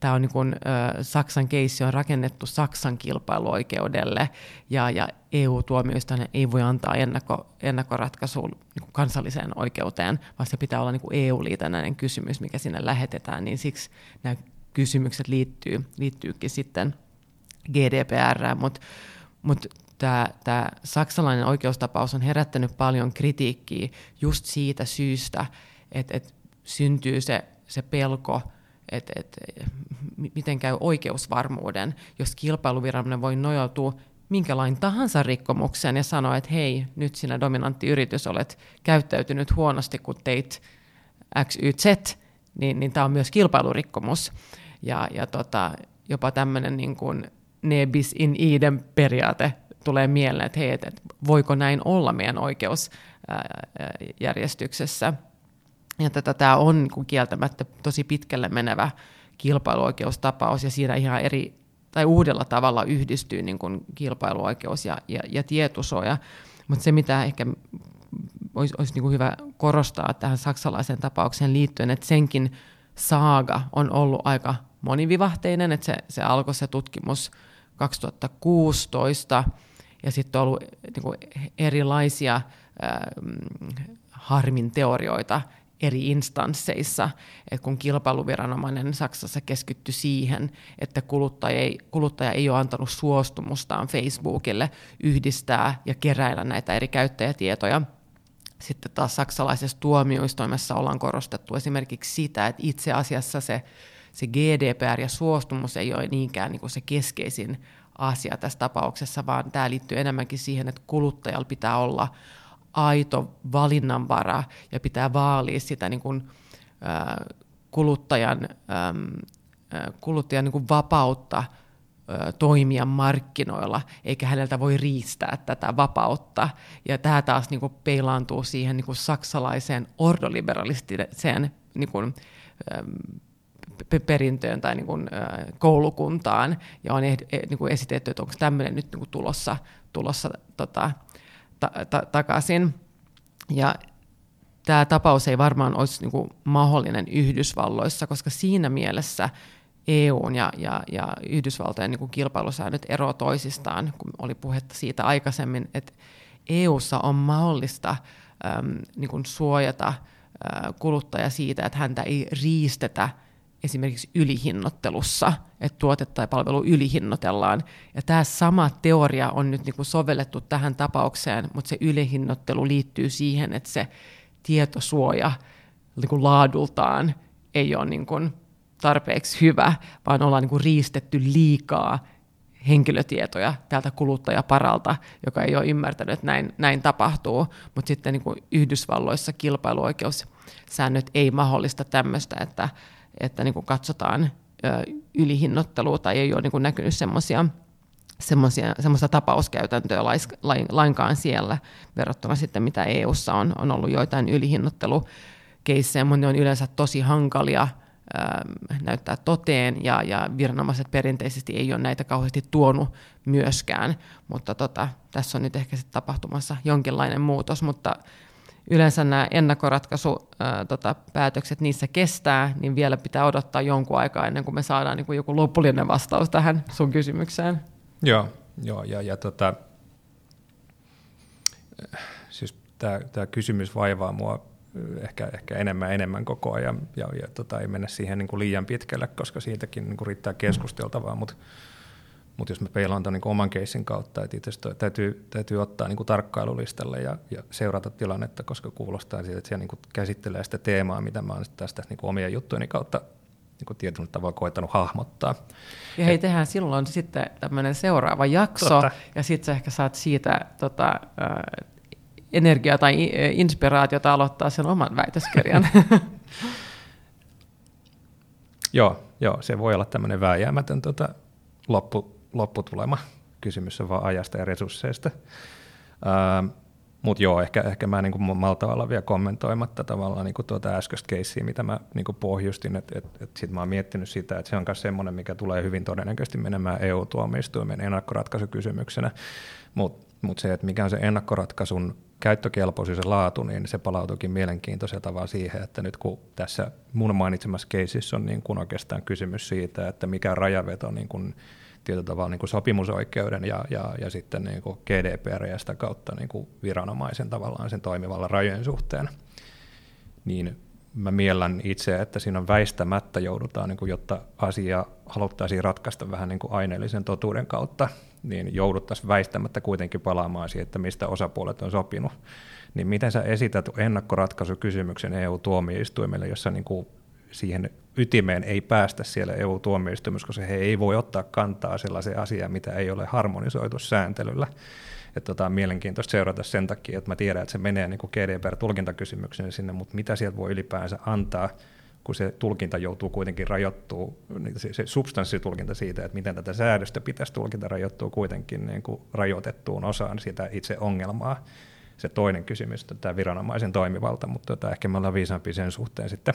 tämä on niin kuin, Saksan keissi on rakennettu Saksan kilpailuoikeudelle ja, ja EU-tuomioistuin ei voi antaa ennakko, ennakkoratkaisua niin kansalliseen oikeuteen, vaan se pitää olla niin EU-liitännäinen kysymys, mikä sinne lähetetään, niin siksi nämä kysymykset liittyy, liittyykin sitten GDPR, mutta mut tämä, tämä saksalainen oikeustapaus on herättänyt paljon kritiikkiä just siitä syystä, että, että syntyy se, se pelko, että, että miten käy oikeusvarmuuden, jos kilpailuviranomainen voi nojautua minkälain tahansa rikkomukseen ja sanoa, että hei, nyt sinä dominantti yritys olet käyttäytynyt huonosti, kun teit X, Y, Z, niin, niin tämä on myös kilpailurikkomus. Ja, ja tota, jopa tämmöinen niin kuin nebis in idem periaate tulee mieleen, että hei, että voiko näin olla meidän oikeusjärjestyksessä. Ja tätä tämä on niin kieltämättä tosi pitkälle menevä kilpailuoikeustapaus, ja siinä ihan eri tai uudella tavalla yhdistyy niin kuin kilpailuoikeus ja, ja, ja tietosuoja. Mutta se, mitä ehkä olisi, olisi niin kuin hyvä korostaa tähän saksalaiseen tapaukseen liittyen, että senkin saaga on ollut aika monivivahteinen, että se, se alkoi se tutkimus 2016 ja sitten on ollut niin kuin erilaisia äh, harmin teorioita eri instansseissa, että kun kilpailuviranomainen Saksassa keskittyi siihen, että kuluttaja ei, kuluttaja ei ole antanut suostumustaan Facebookille yhdistää ja keräillä näitä eri käyttäjätietoja. Sitten taas saksalaisessa tuomioistuimessa ollaan korostettu esimerkiksi sitä, että itse asiassa se, se GDPR ja suostumus ei ole niinkään niin kuin se keskeisin asia tässä tapauksessa, vaan tämä liittyy enemmänkin siihen, että kuluttajalla pitää olla aito valinnanvara ja pitää vaalia sitä niin kuin, äh, kuluttajan, äh, kuluttajan niin kuin vapautta äh, toimia markkinoilla, eikä häneltä voi riistää tätä vapautta. Ja tämä taas niin kuin peilaantuu siihen niin kuin saksalaiseen ordoliberalistiseen niin kuin, perintöön tai niin kuin, koulukuntaan, ja on eh, niin kuin esitetty, että onko tämmöinen nyt niin kuin tulossa, tulossa tota, ta- ta- takaisin. Ja tämä tapaus ei varmaan olisi niin mahdollinen Yhdysvalloissa, koska siinä mielessä EUn ja, ja, ja Yhdysvaltojen niin kilpailusäännöt eroavat toisistaan, kun oli puhetta siitä aikaisemmin, että EUssa on mahdollista äm, niin suojata kuluttaja siitä, että häntä ei riistetä – esimerkiksi ylihinnottelussa, että tuote tai palvelu ylihinnoitellaan. Ja tämä sama teoria on nyt niin kuin sovellettu tähän tapaukseen, mutta se ylihinnoittelu liittyy siihen, että se tietosuoja niin kuin laadultaan ei ole niin kuin tarpeeksi hyvä, vaan ollaan niin kuin riistetty liikaa henkilötietoja tältä kuluttajaparalta, joka ei ole ymmärtänyt, että näin, näin tapahtuu. Mutta sitten niin kuin Yhdysvalloissa kilpailuoikeussäännöt ei mahdollista tämmöistä, että että niin kuin katsotaan ylihinnottelua tai ei ole niin kuin näkynyt semmoisia semmoista tapauskäytäntöä lainkaan siellä verrattuna sitten, mitä EU:ssa on, on ollut joitain ylihinnoittelukeissejä, mutta ne on yleensä tosi hankalia näyttää toteen, ja, ja viranomaiset perinteisesti ei ole näitä kauheasti tuonut myöskään, mutta tota, tässä on nyt ehkä tapahtumassa jonkinlainen muutos, mutta yleensä nämä ennakkoratkaisupäätökset, tota, päätökset, niissä kestää, niin vielä pitää odottaa jonkun aikaa ennen kuin me saadaan niin kuin joku lopullinen vastaus tähän sun kysymykseen. Joo, joo ja, ja tota, siis tämä kysymys vaivaa mua ehkä, ehkä enemmän enemmän koko ajan, ja, ja tota, ei mennä siihen niin kuin liian pitkälle, koska siitäkin niin kuin riittää keskusteltavaa, mutta mutta jos mä peilaan tämän niin oman keissin kautta, että itse täytyy, täytyy ottaa niin kuin tarkkailulistalle ja, ja seurata tilannetta, koska kuulostaa siitä, että siellä niin kuin käsittelee sitä teemaa, mitä mä oon tästä niin kuin omien juttujeni kautta niin kuin tietyllä tavalla koettanut hahmottaa. Ja hei, tehdään silloin sitten tämmöinen seuraava jakso, Totta. ja sitten sä ehkä saat siitä tota, äh, energiaa tai inspiraatiota aloittaa sen oman väitöskirjan. (laughs) joo, joo, se voi olla tämmöinen vääjäämätön tota, loppu, lopputulema. Kysymys on vaan ajasta ja resursseista. Mutta joo, ehkä, ehkä mä niin malta olla vielä kommentoimatta tavallaan niin tuota äskeistä keissiä, mitä mä niin pohjustin. Että et, et sitten mä oon miettinyt sitä, että se on myös semmoinen, mikä tulee hyvin todennäköisesti menemään EU-tuomioistuimen ennakkoratkaisukysymyksenä. Mutta mut se, että mikä on se ennakkoratkaisun käyttökelpoisuus ja laatu, niin se palautuikin mielenkiintoisella tavalla siihen, että nyt kun tässä mun mainitsemassa keisissä on niin kuin oikeastaan kysymys siitä, että mikä rajaveto niin kuin tietyllä tavalla niin kuin sopimusoikeuden ja, ja, ja sitten niin kuin GDPR ja sitä kautta niin kuin viranomaisen tavallaan sen toimivalla rajojen suhteen, niin mä miellän itse, että siinä on väistämättä joudutaan, niin kuin, jotta asia haluttaisiin ratkaista vähän niin kuin aineellisen totuuden kautta, niin jouduttaisiin väistämättä kuitenkin palaamaan siihen, että mistä osapuolet on sopinut. Niin miten sä esität ennakkoratkaisukysymyksen EU-tuomioistuimelle, jossa niin kuin siihen ytimeen ei päästä siellä EU-tuomioistuimessa, koska he ei voi ottaa kantaa sellaiseen asiaan, mitä ei ole harmonisoitu sääntelyllä. Että tota, on mielenkiintoista seurata sen takia, että mä tiedän, että se menee niin GDPR-tulkintakysymyksenä sinne, mutta mitä sieltä voi ylipäänsä antaa, kun se tulkinta joutuu kuitenkin rajoittuu, niin se, se substanssitulkinta siitä, että miten tätä säädöstä pitäisi tulkinta rajoittuu kuitenkin niin kuin rajoitettuun osaan sitä itse ongelmaa. Se toinen kysymys, että tämä viranomaisen toimivalta, mutta tota, ehkä me ollaan viisaampi sen suhteen sitten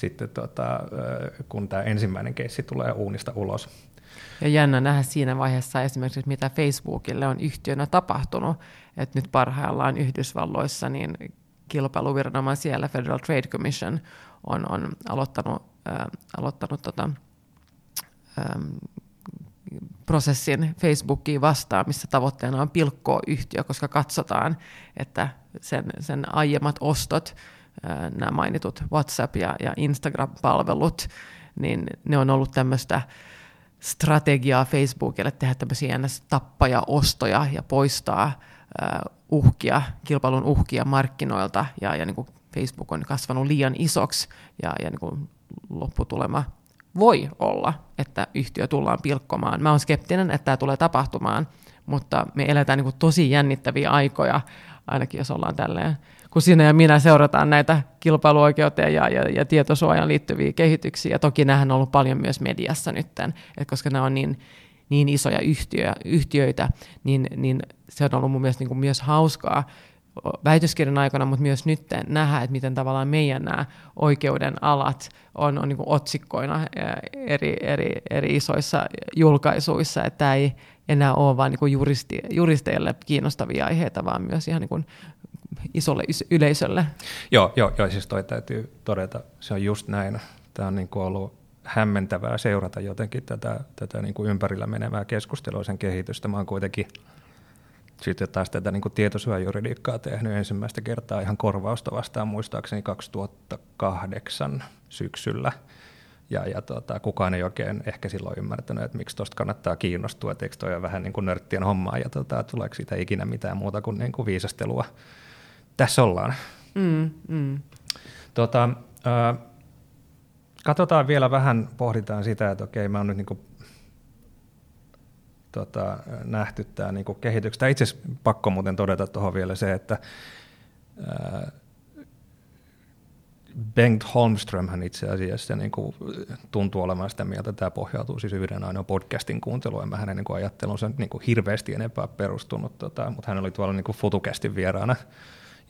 sitten tota, kun tämä ensimmäinen keissi tulee uunista ulos. Ja jännä nähdä siinä vaiheessa esimerkiksi, mitä Facebookille on yhtiönä tapahtunut, että nyt parhaillaan Yhdysvalloissa niin kilpailuviranomainen siellä, Federal Trade Commission, on, on aloittanut, äh, aloittanut tota, ähm, prosessin Facebookiin vastaan, missä tavoitteena on pilkkoa yhtiö, koska katsotaan, että sen, sen aiemmat ostot nämä mainitut WhatsApp- ja, ja Instagram-palvelut, niin ne on ollut tämmöistä strategiaa Facebookille tehdä tämmöisiä tappaja-ostoja ja poistaa uhkia, kilpailun uhkia markkinoilta, ja, ja niin kuin Facebook on kasvanut liian isoksi, ja, ja niin kuin lopputulema voi olla, että yhtiö tullaan pilkkomaan. Mä oon skeptinen, että tämä tulee tapahtumaan, mutta me eletään niin kuin tosi jännittäviä aikoja, ainakin jos ollaan tälleen kun sinä ja minä seurataan näitä kilpailuoikeuteen ja, ja, ja tietosuojaan liittyviä kehityksiä. Toki nämähän on ollut paljon myös mediassa nyt, koska nämä on niin, niin isoja yhtiö, yhtiöitä, niin, niin se on ollut mun mielestä niin kuin myös hauskaa väitöskirjan aikana, mutta myös nyt nähdä, että miten tavallaan meidän nämä oikeuden alat on, on niin otsikkoina eri, eri, eri isoissa julkaisuissa, että ei enää ole vain niin juristi, juristeille kiinnostavia aiheita, vaan myös ihan niin isolle yleisölle. Joo, joo, joo, siis toi täytyy todeta, se on just näin. Tämä on niin kuin ollut hämmentävää seurata jotenkin tätä, tätä niin kuin ympärillä menevää keskustelua, sen kehitystä. Mä oon kuitenkin sitten taas tätä niin kuin tietosuojajuridiikkaa tehnyt ensimmäistä kertaa ihan korvausta vastaan muistaakseni 2008 syksyllä. Ja, ja tota, kukaan ei oikein ehkä silloin ymmärtänyt, että miksi tuosta kannattaa kiinnostua, että eikö toi ole vähän niin kuin nörttien hommaa ja tota, tuleeko siitä ikinä mitään muuta kuin, niin kuin viisastelua tässä ollaan. Mm, mm. Tota, äh, katsotaan vielä vähän, pohditaan sitä, että okei, mä oon nyt niinku, tota, nähty tämä niinku kehityksestä. Itse asiassa pakko muuten todeta tuohon vielä se, että äh, Bengt hän itse asiassa niin kuin, tuntuu olemaan sitä mieltä, että tämä pohjautuu siis yhden ainoan podcastin kuunteluun. Mä hänen niin kuin, ajattelunsa niin kuin, hirveästi enempää perustunut, tota, mutta hän oli tuolla niin kuin, FutuCastin vieraana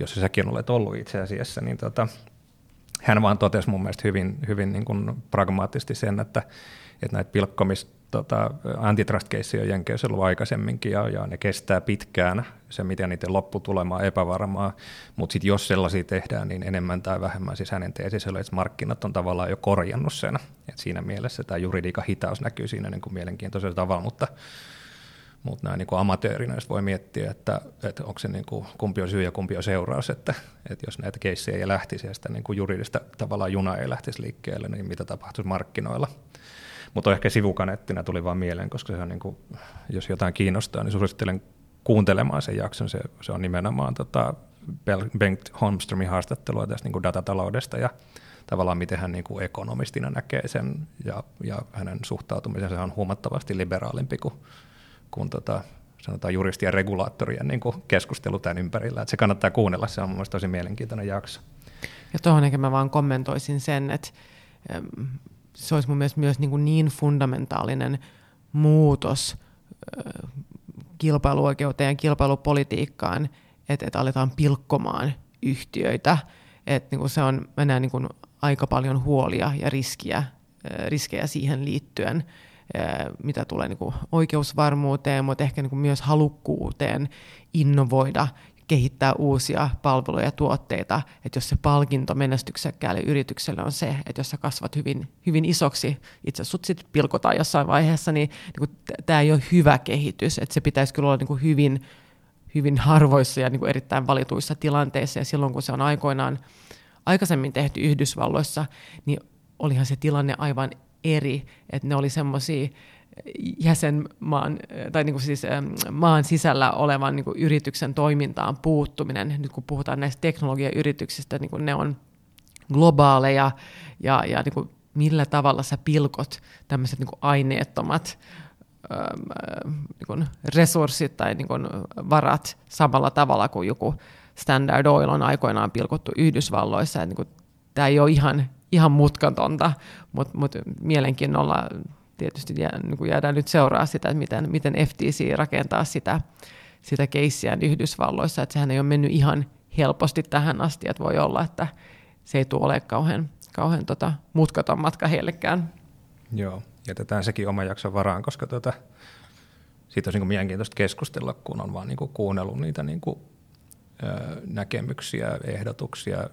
jos säkin olet ollut itse asiassa, niin tota, hän vaan totesi mun mielestä hyvin, hyvin niin kuin pragmaattisesti sen, että, että näitä pilkkomis tota, antitrust-keissejä on Jenkeissä ollut aikaisemminkin ja, ja ne kestää pitkään. Se, miten niiden lopputulema on epävarmaa, mutta sitten jos sellaisia tehdään, niin enemmän tai vähemmän siis hänen teesissä että markkinat on tavallaan jo korjannut sen. Et siinä mielessä tämä juridiikan hitaus näkyy siinä niin kuin mielenkiintoisella tavalla, mutta mutta näin niin amatöörinä voi miettiä, että, että onko se niin kuin, kumpi on syy ja kumpi on seuraus, että, että jos näitä keissejä ei lähtisi ja sitä niin kuin juridista tavallaan juna ei lähtisi liikkeelle, niin mitä tapahtuisi markkinoilla. Mutta ehkä sivukanettina tuli vaan mieleen, koska se on niin kuin, jos jotain kiinnostaa, niin suosittelen kuuntelemaan sen jakson. Se, se on nimenomaan tota Bengt Holmströmin haastattelua tästä niin kuin datataloudesta ja tavallaan miten hän niin kuin ekonomistina näkee sen ja, ja hänen suhtautumisensa on huomattavasti liberaalimpi kuin kuin tota, sanotaan juristi- ja regulaattorien niin kuin keskustelu tämän ympärillä. Että se kannattaa kuunnella, se on mielestäni tosi mielenkiintoinen jakso. Ja tuohon ehkä mä vaan kommentoisin sen, että se olisi mun mielestä myös niin, kuin niin fundamentaalinen muutos kilpailuoikeuteen ja kilpailupolitiikkaan, että, että aletaan pilkkomaan yhtiöitä. Että niin kuin se on, mennään niin kuin aika paljon huolia ja riskiä, riskejä siihen liittyen mitä tulee niin kuin oikeusvarmuuteen, mutta ehkä niin kuin myös halukkuuteen innovoida, kehittää uusia palveluja ja tuotteita, että jos se palkinto menestyksekkäälle yritykselle on se, että jos sä kasvat hyvin, hyvin isoksi, itse sut sitten pilkotaan jossain vaiheessa, niin, niin tämä ei ole hyvä kehitys, että se pitäisi kyllä olla niin kuin hyvin, hyvin harvoissa ja niin kuin erittäin valituissa tilanteissa, ja silloin kun se on aikoinaan aikaisemmin tehty Yhdysvalloissa, niin olihan se tilanne aivan eri, että ne oli semmoisia jäsenmaan, tai niin kuin siis maan sisällä olevan niin kuin yrityksen toimintaan puuttuminen. Nyt kun puhutaan näistä teknologiayrityksistä, niin kuin ne on globaaleja ja, ja niin kuin millä tavalla sä pilkot tämmöiset niin aineettomat niin kuin resurssit tai niin kuin varat samalla tavalla kuin joku Standard Oil on aikoinaan pilkottu Yhdysvalloissa. Niin kuin, tämä ei ole ihan, ihan mutkatonta, mutta, mutta mielenkiinnolla tietysti jää, niin jäädään nyt seuraa sitä, että miten, miten FTC rakentaa sitä, sitä keissiään Yhdysvalloissa, että sehän ei ole mennyt ihan helposti tähän asti, että voi olla, että se ei tule olemaan kauhean, kauhean tota, mutkaton matka heillekään. Joo, jätetään sekin oma jakson varaan, koska tota, siitä olisi niin mielenkiintoista keskustella, kun on vaan niin kuin kuunnellut niitä niin kuin, ö, näkemyksiä, ehdotuksia,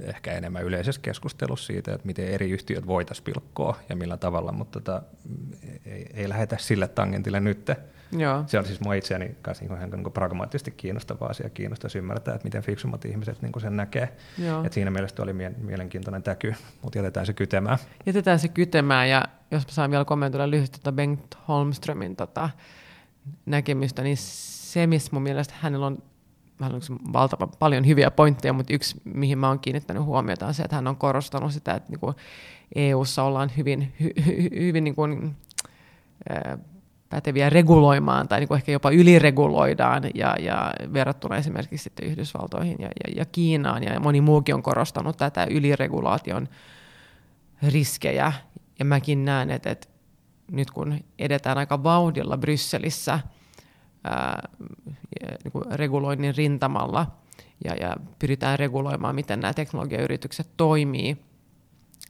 ehkä enemmän yleisessä keskustelussa siitä, että miten eri yhtiöt voitaisiin pilkkoa ja millä tavalla, mutta tota, ei, ei lähdetä sille tangentille nyt. Joo. Se on siis mua itseäni kanssa niin ihan niin pragmaattisesti kiinnostava asia, kiinnostaisi ymmärtää, että miten fiksummat ihmiset niin sen näkee. Et siinä mielessä oli mie- mielenkiintoinen täky, mutta jätetään se kytemään. Jätetään se kytemään ja jos mä saan vielä kommentoida lyhyesti tuota Bengt Holmströmin tota, näkemystä, niin se, missä mun mielestä hänellä on hän on valtavan paljon hyviä pointteja, mutta yksi, mihin mä oon kiinnittänyt huomiota, on se, että hän on korostanut sitä, että niin EU-ssa ollaan hyvin, hy, hy, hyvin niin kuin, päteviä reguloimaan tai niin kuin ehkä jopa ylireguloidaan ja, ja verrattuna esimerkiksi sitten Yhdysvaltoihin ja, ja, ja Kiinaan. Ja moni muukin on korostanut tätä yliregulaation riskejä. Ja mäkin näen, että, että nyt kun edetään aika vauhdilla Brysselissä ää, niin reguloinnin rintamalla ja, ja pyritään reguloimaan, miten nämä teknologiayritykset toimii,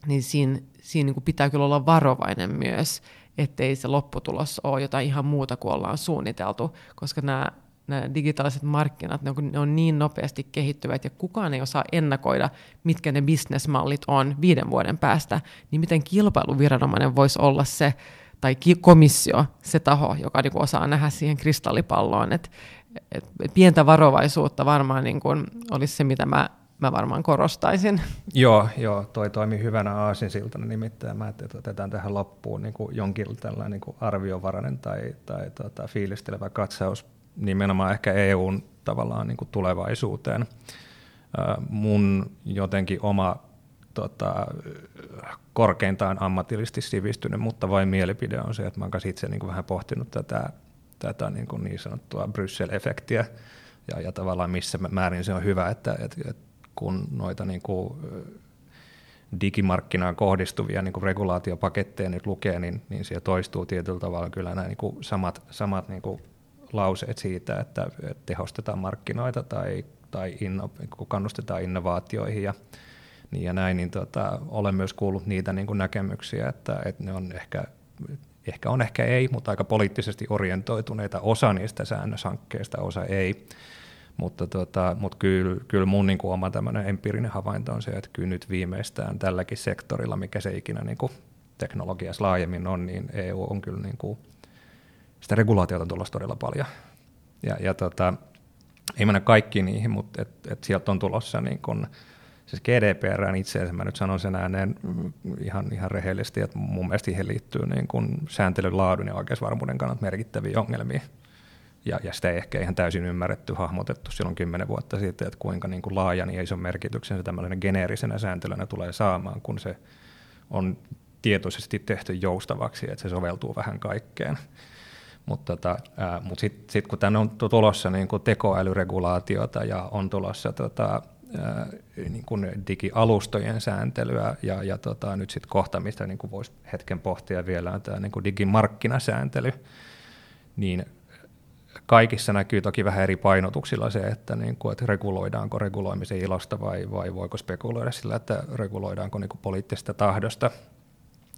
niin siinä, siinä niin kuin pitää kyllä olla varovainen myös, ettei se lopputulos ole jotain ihan muuta kuin ollaan suunniteltu, koska nämä, nämä digitaaliset markkinat, ne on, ne on niin nopeasti kehittyvät ja kukaan ei osaa ennakoida, mitkä ne bisnesmallit on viiden vuoden päästä, niin miten kilpailuviranomainen voisi olla se, tai komissio, se taho, joka niin osaa nähdä siihen kristallipalloon, että et, et pientä varovaisuutta varmaan niin kuin olisi se, mitä mä, mä varmaan korostaisin. Joo, joo, toi toimi hyvänä aasinsiltana nimittäin. Mä että otetaan tähän loppuun niin kuin jonkin tällainen niin kuin arviovarainen tai, tai tota, fiilistelevä katsaus nimenomaan ehkä EUn tavallaan niin kuin tulevaisuuteen. mun jotenkin oma tota, korkeintaan ammatillisesti sivistynyt, mutta vain mielipide on se, että mä oon itse niin kuin vähän pohtinut tätä tätä niin, kuin niin sanottua Bryssel-efektiä ja, ja tavallaan missä määrin se on hyvä, että, että, että kun noita niin kuin digimarkkinaan kohdistuvia niin kuin regulaatiopaketteja nyt lukee, niin, niin siellä toistuu tietyllä tavalla kyllä nämä niin kuin samat, samat niin kuin lauseet siitä, että, että tehostetaan markkinoita tai, tai inno, kannustetaan innovaatioihin ja, niin ja näin, niin tota, olen myös kuullut niitä niin kuin näkemyksiä, että, että ne on ehkä ehkä on, ehkä ei, mutta aika poliittisesti orientoituneita. Osa niistä säännöshankkeista, osa ei. Mutta, tota, mutta kyllä, kyllä mun niin kuin oma tämmöinen empiirinen havainto on se, että kyllä nyt viimeistään tälläkin sektorilla, mikä se ikinä niin kuin teknologiassa laajemmin on, niin EU on kyllä niin kuin, sitä regulaatiota on tulossa todella paljon. Ja, ja tota, ei mennä kaikkiin niihin, mutta et, et sieltä on tulossa niin kuin, siis GDPR itse asiassa, mä nyt sanon sen ääneen ihan, ihan rehellisesti, että mun mielestä siihen liittyy niin kuin sääntelyn laadun ja oikeusvarmuuden kannalta merkittäviä ongelmia. Ja, ja sitä ei ehkä ihan täysin ymmärretty, hahmotettu silloin kymmenen vuotta sitten, että kuinka niin kuin laajan ja ison merkityksen se tämmöinen geneerisenä sääntelynä tulee saamaan, kun se on tietoisesti tehty joustavaksi, että se soveltuu vähän kaikkeen. Mutta tota, mut sitten sit, kun tänne on tulossa niin kuin tekoälyregulaatiota ja on tulossa tota, niin kuin digialustojen sääntelyä ja, ja tota, nyt sitten kohta, mistä niin kuin voisi hetken pohtia vielä, on tämä niin kuin digimarkkinasääntely, niin kaikissa näkyy toki vähän eri painotuksilla se, että, niin kuin, että reguloidaanko reguloimisen ilosta vai, vai voiko spekuloida sillä, että reguloidaanko niin kuin poliittisesta tahdosta.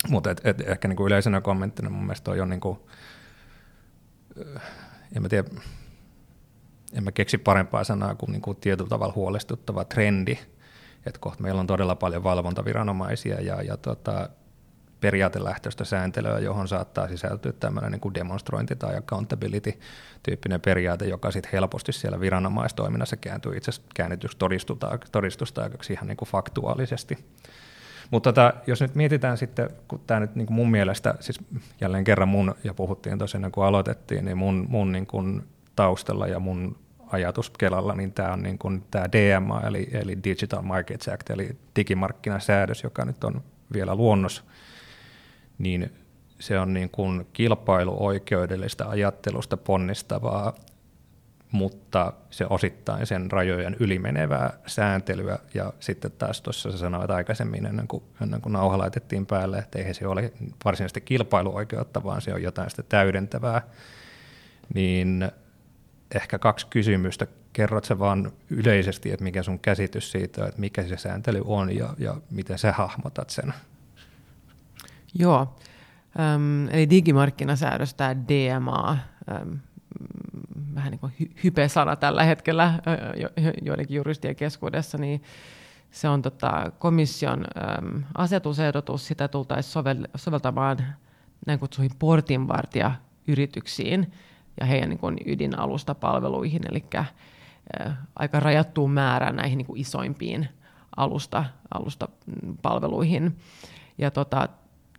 Mutta et, et, ehkä niin kuin yleisenä kommenttina mun mielestä on niin kuin, en mä tiedä, en mä keksi parempaa sanaa kuin, niin kuin tietyllä tavalla huolestuttava trendi, että kohta meillä on todella paljon valvontaviranomaisia ja, ja tota, periaatelähtöistä sääntelyä, johon saattaa sisältyä tämmöinen niin demonstrointi tai accountability-tyyppinen periaate, joka sitten helposti siellä viranomaistoiminnassa kääntyy itse asiassa käännetyksi todistustaakaksi ihan niin kuin faktuaalisesti. Mutta tota, jos nyt mietitään sitten, kun tämä nyt niin kuin mun mielestä, siis jälleen kerran mun, ja puhuttiin tosiaan kun aloitettiin, niin mun, mun niin kuin taustalla ja mun ajatus Kelalla, niin tämä on niin kuin tämä DMA, eli, eli Digital Markets Act, eli digimarkkinasäädös, joka nyt on vielä luonnos, niin se on niin kuin kilpailuoikeudellista ajattelusta ponnistavaa, mutta se osittain sen rajojen ylimenevää sääntelyä. Ja sitten taas tuossa sä sanoit aikaisemmin, ennen kuin, ennen kuin nauha laitettiin päälle, että eihän se ole varsinaisesti kilpailuoikeutta, vaan se on jotain sitä täydentävää. Niin ehkä kaksi kysymystä. Kerrot sä vaan yleisesti, että mikä sun käsitys siitä, että mikä se sääntely on ja, ja miten sä hahmotat sen? Joo, ähm, eli digimarkkinasäädös, tämä DMA, ähm, vähän niin kuin hype-sana tällä hetkellä jo, joidenkin juristien keskuudessa, niin se on tota, komission äm, asetusehdotus, sitä tultaisiin sovel, soveltamaan näin kutsuihin portinvartijayrityksiin ja heidän niin kuin ydinalustapalveluihin, eli äh, aika rajattuun määrään näihin niin kuin isoimpiin alusta, alustapalveluihin. Ja tota,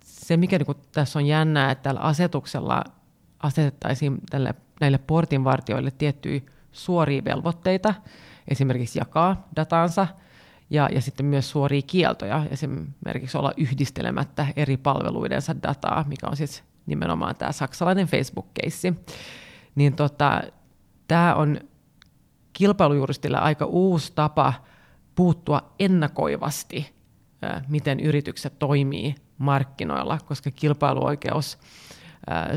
se, mikä niin kuin tässä on jännää, että tällä asetuksella asetettaisiin tälle, näille portinvartijoille tiettyjä suoria velvoitteita, esimerkiksi jakaa dataansa, ja, ja sitten myös suoria kieltoja, esimerkiksi olla yhdistelemättä eri palveluidensa dataa, mikä on siis nimenomaan tämä saksalainen Facebook-keissi. Niin tota, tämä on kilpailujuristille aika uusi tapa puuttua ennakoivasti, miten yritykset toimii markkinoilla, koska kilpailuoikeus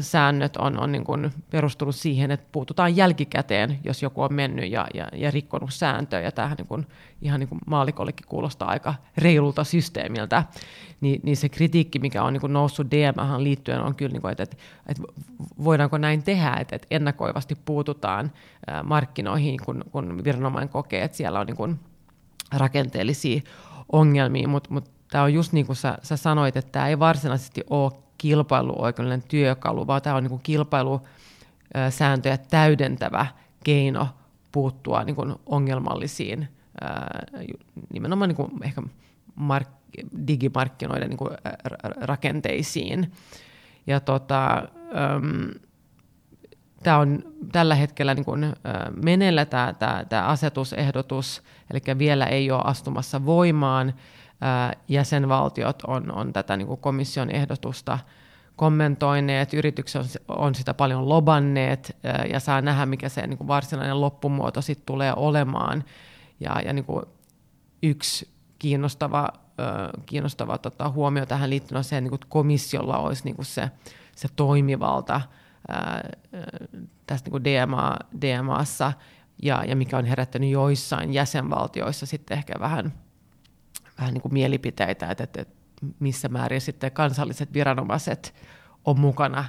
säännöt on, on niin kuin perustunut siihen, että puututaan jälkikäteen, jos joku on mennyt ja, ja, ja rikkonut sääntöä, ja tämähän niin kuin, ihan niin kuin maalikollekin kuulostaa aika reilulta systeemiltä, niin, niin se kritiikki, mikä on niin kuin noussut DMhän liittyen, on kyllä, niin kuin, että, että, että voidaanko näin tehdä, että, että ennakoivasti puututaan markkinoihin, kun, kun viranomainen kokee, että siellä on niin kuin rakenteellisia ongelmia, mutta mut tämä on just niin kuin sä, sä sanoit, että tämä ei varsinaisesti ole kilpailuoikeudellinen työkalu, vaan tämä on niin kilpailusääntöjä täydentävä keino puuttua niin kuin ongelmallisiin nimenomaan niin kuin ehkä mark, digimarkkinoiden niin kuin rakenteisiin. Ja tota, tämä on tällä hetkellä niin kuin, meneillä tämä, tämä, tämä asetusehdotus, eli vielä ei ole astumassa voimaan, jäsenvaltiot on, on tätä niin kuin komission ehdotusta kommentoineet, yritykset on, on sitä paljon lobanneet ja saa nähdä, mikä se niin kuin varsinainen loppumuoto sitten tulee olemaan. Ja, ja niin kuin yksi kiinnostava, kiinnostava tota, huomio tähän liittyen on se, että niin kuin komissiolla olisi niin kuin se, se toimivalta ää, tässä niin kuin DMA, DMAssa, ja, ja mikä on herättänyt joissain jäsenvaltioissa sitten ehkä vähän – vähän niin kuin mielipiteitä, että, että missä määrin sitten kansalliset viranomaiset on mukana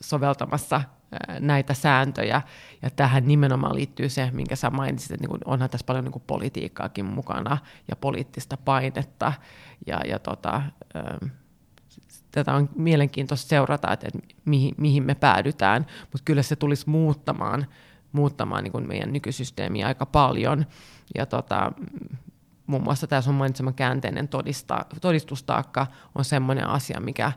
soveltamassa näitä sääntöjä. Ja tähän nimenomaan liittyy se, minkä sä mainitsit, että niin onhan tässä paljon niin politiikkaakin mukana ja poliittista painetta. Ja, ja tota, tätä on mielenkiintoista seurata, että, että mihin, mihin me päädytään, mutta kyllä se tulisi muuttamaan, muuttamaan niin meidän nykysysteemiä aika paljon. Ja tota, muun muassa tämä sun mainitsema käänteinen todista, todistustaakka on semmoinen asia, mikä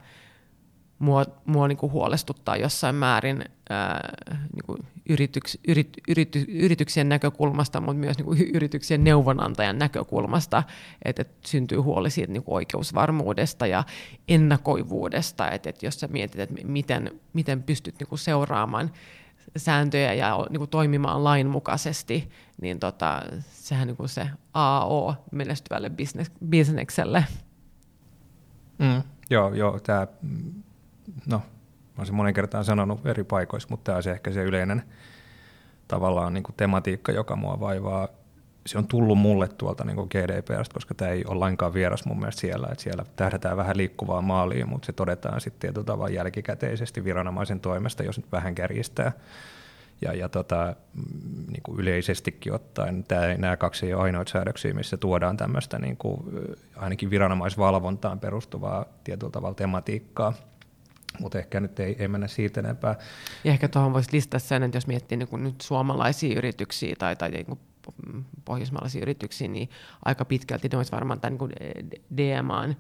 mua, mua niin kuin huolestuttaa jossain määrin ää, niin kuin yrityks, yrit, yrit, yrityksien näkökulmasta, mutta myös niin kuin yrityksien neuvonantajan näkökulmasta, että, että syntyy huoli siitä niin kuin oikeusvarmuudesta ja ennakoivuudesta, että, että jos sä mietit, että miten, miten pystyt niin kuin seuraamaan sääntöjä ja niin kuin toimimaan lainmukaisesti, niin tota, sehän niin kuin se AO menestyvälle business, bisnekselle. Mm, joo, joo, tämä, no, mä olen monen kertaan sanonut eri paikoissa, mutta tämä on se ehkä se yleinen tavallaan niin kuin tematiikka, joka mua vaivaa se on tullut mulle tuolta niin kuin GDPRstä, koska tämä ei ole lainkaan vieras mun mielestä siellä, että siellä tähdätään vähän liikkuvaa maaliin, mutta se todetaan sitten tietyllä tavalla jälkikäteisesti viranomaisen toimesta, jos nyt vähän kärjistää. Ja, ja tota, mm, niin kuin yleisestikin ottaen tämä, nämä kaksi ei ole ainoita säädöksiä, missä tuodaan tämmöistä niin kuin, ainakin viranomaisvalvontaan perustuvaa tietyllä tavalla tematiikkaa mutta ehkä nyt ei, ei mennä siitä enempää. Ja ehkä tuohon voisi listata sen, että jos miettii niin nyt suomalaisia yrityksiä tai, tai niin kuin pohjoismaalaisia yrityksiä, niin aika pitkälti ne olisi varmaan tämän niin DMAn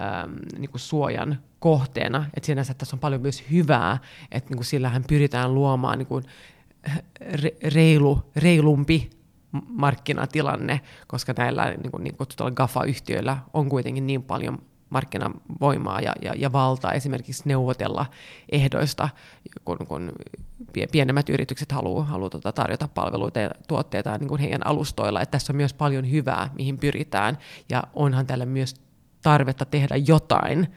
ähm, niin kuin suojan kohteena. Että sinänsä tässä on paljon myös hyvää, että niin kuin sillähän pyritään luomaan niin kuin reilu, reilumpi markkinatilanne, koska näillä niin, kuin, niin kutsutuilla GAFA-yhtiöillä on kuitenkin niin paljon markkinavoimaa ja, ja, ja valtaa esimerkiksi neuvotella ehdoista, kun, kun pienemmät yritykset haluaa haluaa tuota tarjota palveluita ja tuotteita niin kuin heidän alustoilla. Että tässä on myös paljon hyvää, mihin pyritään, ja onhan tällä myös tarvetta tehdä jotain,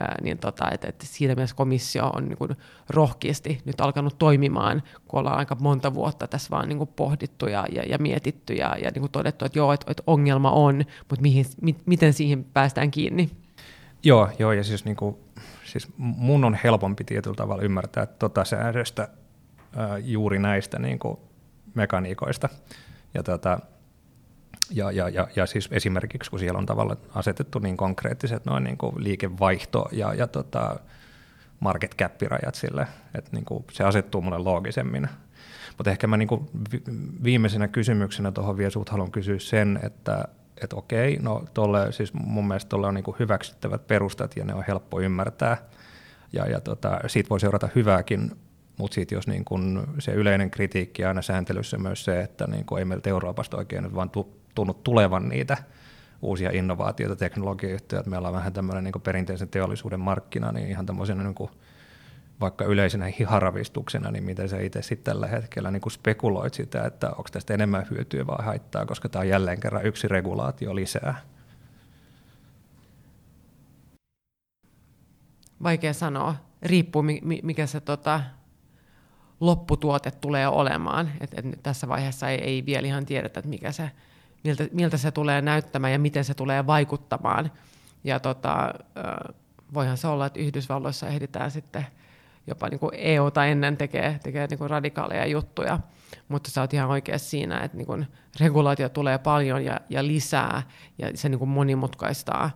Ää, niin tota, että, että siinä mielessä komissio on niin kuin rohkeasti nyt alkanut toimimaan, kun ollaan aika monta vuotta tässä vaan niin kuin pohdittu ja, ja, ja mietitty ja, ja niin kuin todettu, että joo, että, että ongelma on, mutta mihin, mi, miten siihen päästään kiinni. Joo, joo ja siis, niin kuin, siis mun on helpompi tietyllä tavalla ymmärtää tota säädöstä ää, juuri näistä niin kuin mekaniikoista. Ja, tota, ja, ja, ja, ja siis esimerkiksi, kun siellä on tavallaan asetettu niin konkreettiset noin niin kuin liikevaihto ja, ja tota market cap-rajat sille, että niin kuin se asettuu mulle loogisemmin. Mutta ehkä mä niin kuin viimeisenä kysymyksenä tuohon vielä haluan kysyä sen, että että okei, no tolle, siis mun mielestä tuolla on niin kuin hyväksyttävät perustat ja ne on helppo ymmärtää. Ja, ja tota, siitä voi seurata hyvääkin, mutta sitten jos niin kun se yleinen kritiikki aina sääntelyssä myös se, että niin ei meiltä Euroopasta oikein nyt vaan tunnu tulevan niitä uusia innovaatioita, teknologiayhtiöitä, meillä on vähän tämmöinen niin perinteisen teollisuuden markkina, niin ihan tämmöisenä niin vaikka yleisenä hiharavistuksena, niin miten sä itse sitten tällä hetkellä niin kuin spekuloit sitä, että onko tästä enemmän hyötyä vai haittaa, koska tämä on jälleen kerran yksi regulaatio lisää. Vaikea sanoa. Riippuu, mikä se tota, lopputuote tulee olemaan. Et, et tässä vaiheessa ei, ei vielä ihan tiedetä, että mikä se, miltä, miltä se tulee näyttämään ja miten se tulee vaikuttamaan. Ja tota, voihan se olla, että Yhdysvalloissa ehditään sitten – jopa niin kuin EUta ennen tekee, tekee niin kuin radikaaleja juttuja. Mutta sä oot ihan oikeassa siinä, että niin kuin regulaatio tulee paljon ja, ja lisää, ja se niin kuin monimutkaistaa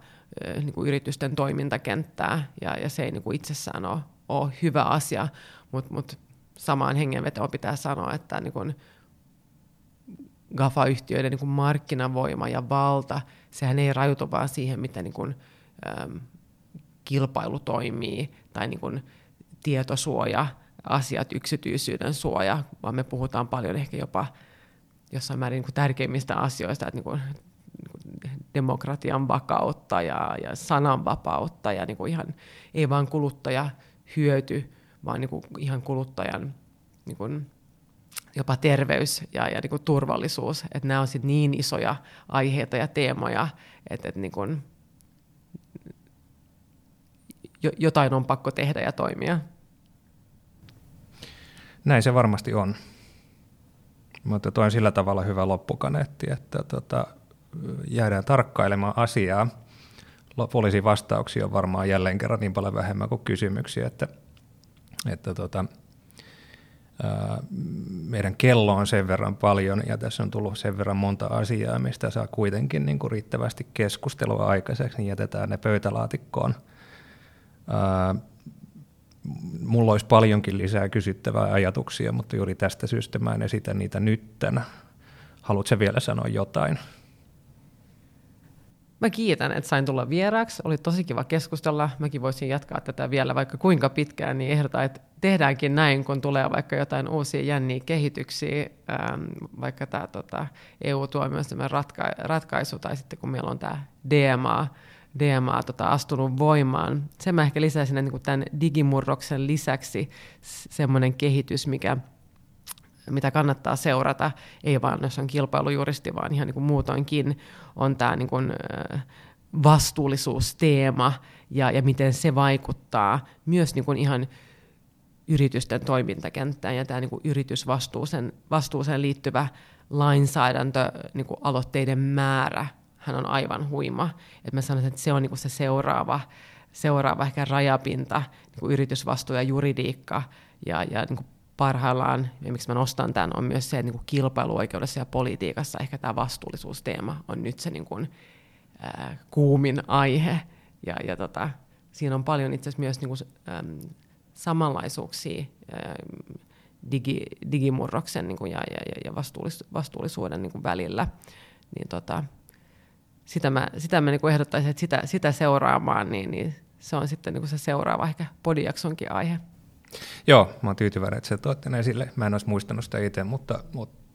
niin kuin yritysten toimintakenttää, ja, ja se ei niin kuin itsessään ole, ole hyvä asia, mutta mut samaan hengenvetoon pitää sanoa, että niin kuin GAFA-yhtiöiden niin kuin markkinavoima ja valta, sehän ei rajoitu vaan siihen, miten niin kuin, äm, kilpailu toimii, tai niin kuin, tietosuoja, asiat, yksityisyyden suoja, vaan me puhutaan paljon ehkä jopa jossain määrin niin kuin tärkeimmistä asioista, että niin kuin, niin kuin demokratian vakautta ja, ja sananvapautta ja niin kuin ihan, ei vain kuluttaja hyöty, vaan niin kuin ihan kuluttajan niin kuin, jopa terveys ja, ja niin kuin turvallisuus. Että nämä on sit niin isoja aiheita ja teemoja, että, että niin kuin, jotain on pakko tehdä ja toimia. Näin se varmasti on. Mutta tuo on sillä tavalla hyvä loppukaneetti, että tota, jäädään tarkkailemaan asiaa. Poliisin vastauksia on varmaan jälleen kerran niin paljon vähemmän kuin kysymyksiä, että, että tota, ää, meidän kello on sen verran paljon ja tässä on tullut sen verran monta asiaa, mistä saa kuitenkin niin kuin riittävästi keskustelua aikaiseksi, niin jätetään ne pöytälaatikkoon. Ää, mulla olisi paljonkin lisää kysyttävää ajatuksia, mutta juuri tästä syystä mä en esitä niitä nytten. Haluatko vielä sanoa jotain? Mä kiitän, että sain tulla vieraaksi. Oli tosi kiva keskustella. Mäkin voisin jatkaa tätä vielä vaikka kuinka pitkään, niin ehdotan, että tehdäänkin näin, kun tulee vaikka jotain uusia jänniä kehityksiä, ähm, vaikka tämä tota, EU-tuomioistuimen ratka- ratkaisu, tai sitten kun meillä on tämä DMA, DMA tota, astunut voimaan. Sen mä ehkä lisäisin niin tämän digimurroksen lisäksi semmoinen kehitys, mikä, mitä kannattaa seurata, ei vaan jos on kilpailujuristi, vaan ihan niin kuin muutoinkin, on tämä niin kuin, vastuullisuusteema ja, ja miten se vaikuttaa myös niin kuin ihan yritysten toimintakenttään ja tämä niin kuin yritysvastuuseen vastuuseen liittyvä lainsäädäntö, niin kuin aloitteiden määrä hän on aivan huima. Et mä sanoisin, että se on niinku se seuraava, seuraava ehkä rajapinta, niinku yritysvastuu ja juridiikka ja, ja niinku parhaillaan, ja miksi mä nostan tämän, on myös se, että niin kuin kilpailuoikeudessa ja politiikassa ehkä tämä vastuullisuusteema on nyt se niin kuin, ää, kuumin aihe. Ja, ja tota, siinä on paljon itse asiassa myös niin kuin, äm, samanlaisuuksia äm, digi, digimurroksen niin kuin, ja, ja, ja vastuullis, vastuullisuuden niin välillä. Niin tota, sitä mä, sitä mä niin ehdottaisin, että sitä, sitä seuraamaan, niin, niin se on sitten niin se seuraava ehkä podijaksonkin aihe. Joo, mä oon tyytyväinen, että se toitte ne esille. Mä en olisi muistanut sitä itse, mutta, mutta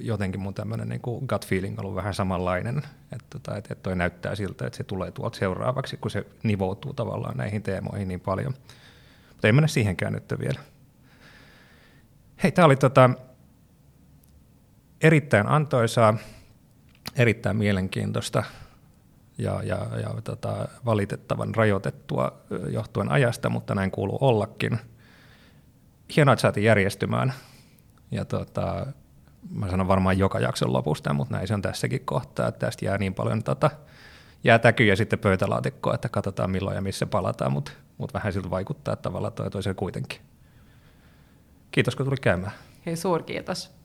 jotenkin mun tämmöinen niin gut feeling on ollut vähän samanlainen, että, tota, että toi näyttää siltä, että se tulee tuolta seuraavaksi, kun se nivoutuu tavallaan näihin teemoihin niin paljon. Mutta ei mennä siihenkään nyt vielä. Hei, tämä oli tota, erittäin antoisaa, erittäin mielenkiintoista ja, ja, ja tota, valitettavan rajoitettua johtuen ajasta, mutta näin kuuluu ollakin. Hienoa, että saatiin järjestymään. Ja tota, mä sanon varmaan joka jakson lopusta, mutta näin se on tässäkin kohtaa, että tästä jää niin paljon tota, jää täkyjä sitten pöytälaatikkoa, että katsotaan milloin ja missä palataan, mutta mut vähän siltä vaikuttaa tavallaan toi toiseen kuitenkin. Kiitos kun tuli käymään. Hei, suurkiitos.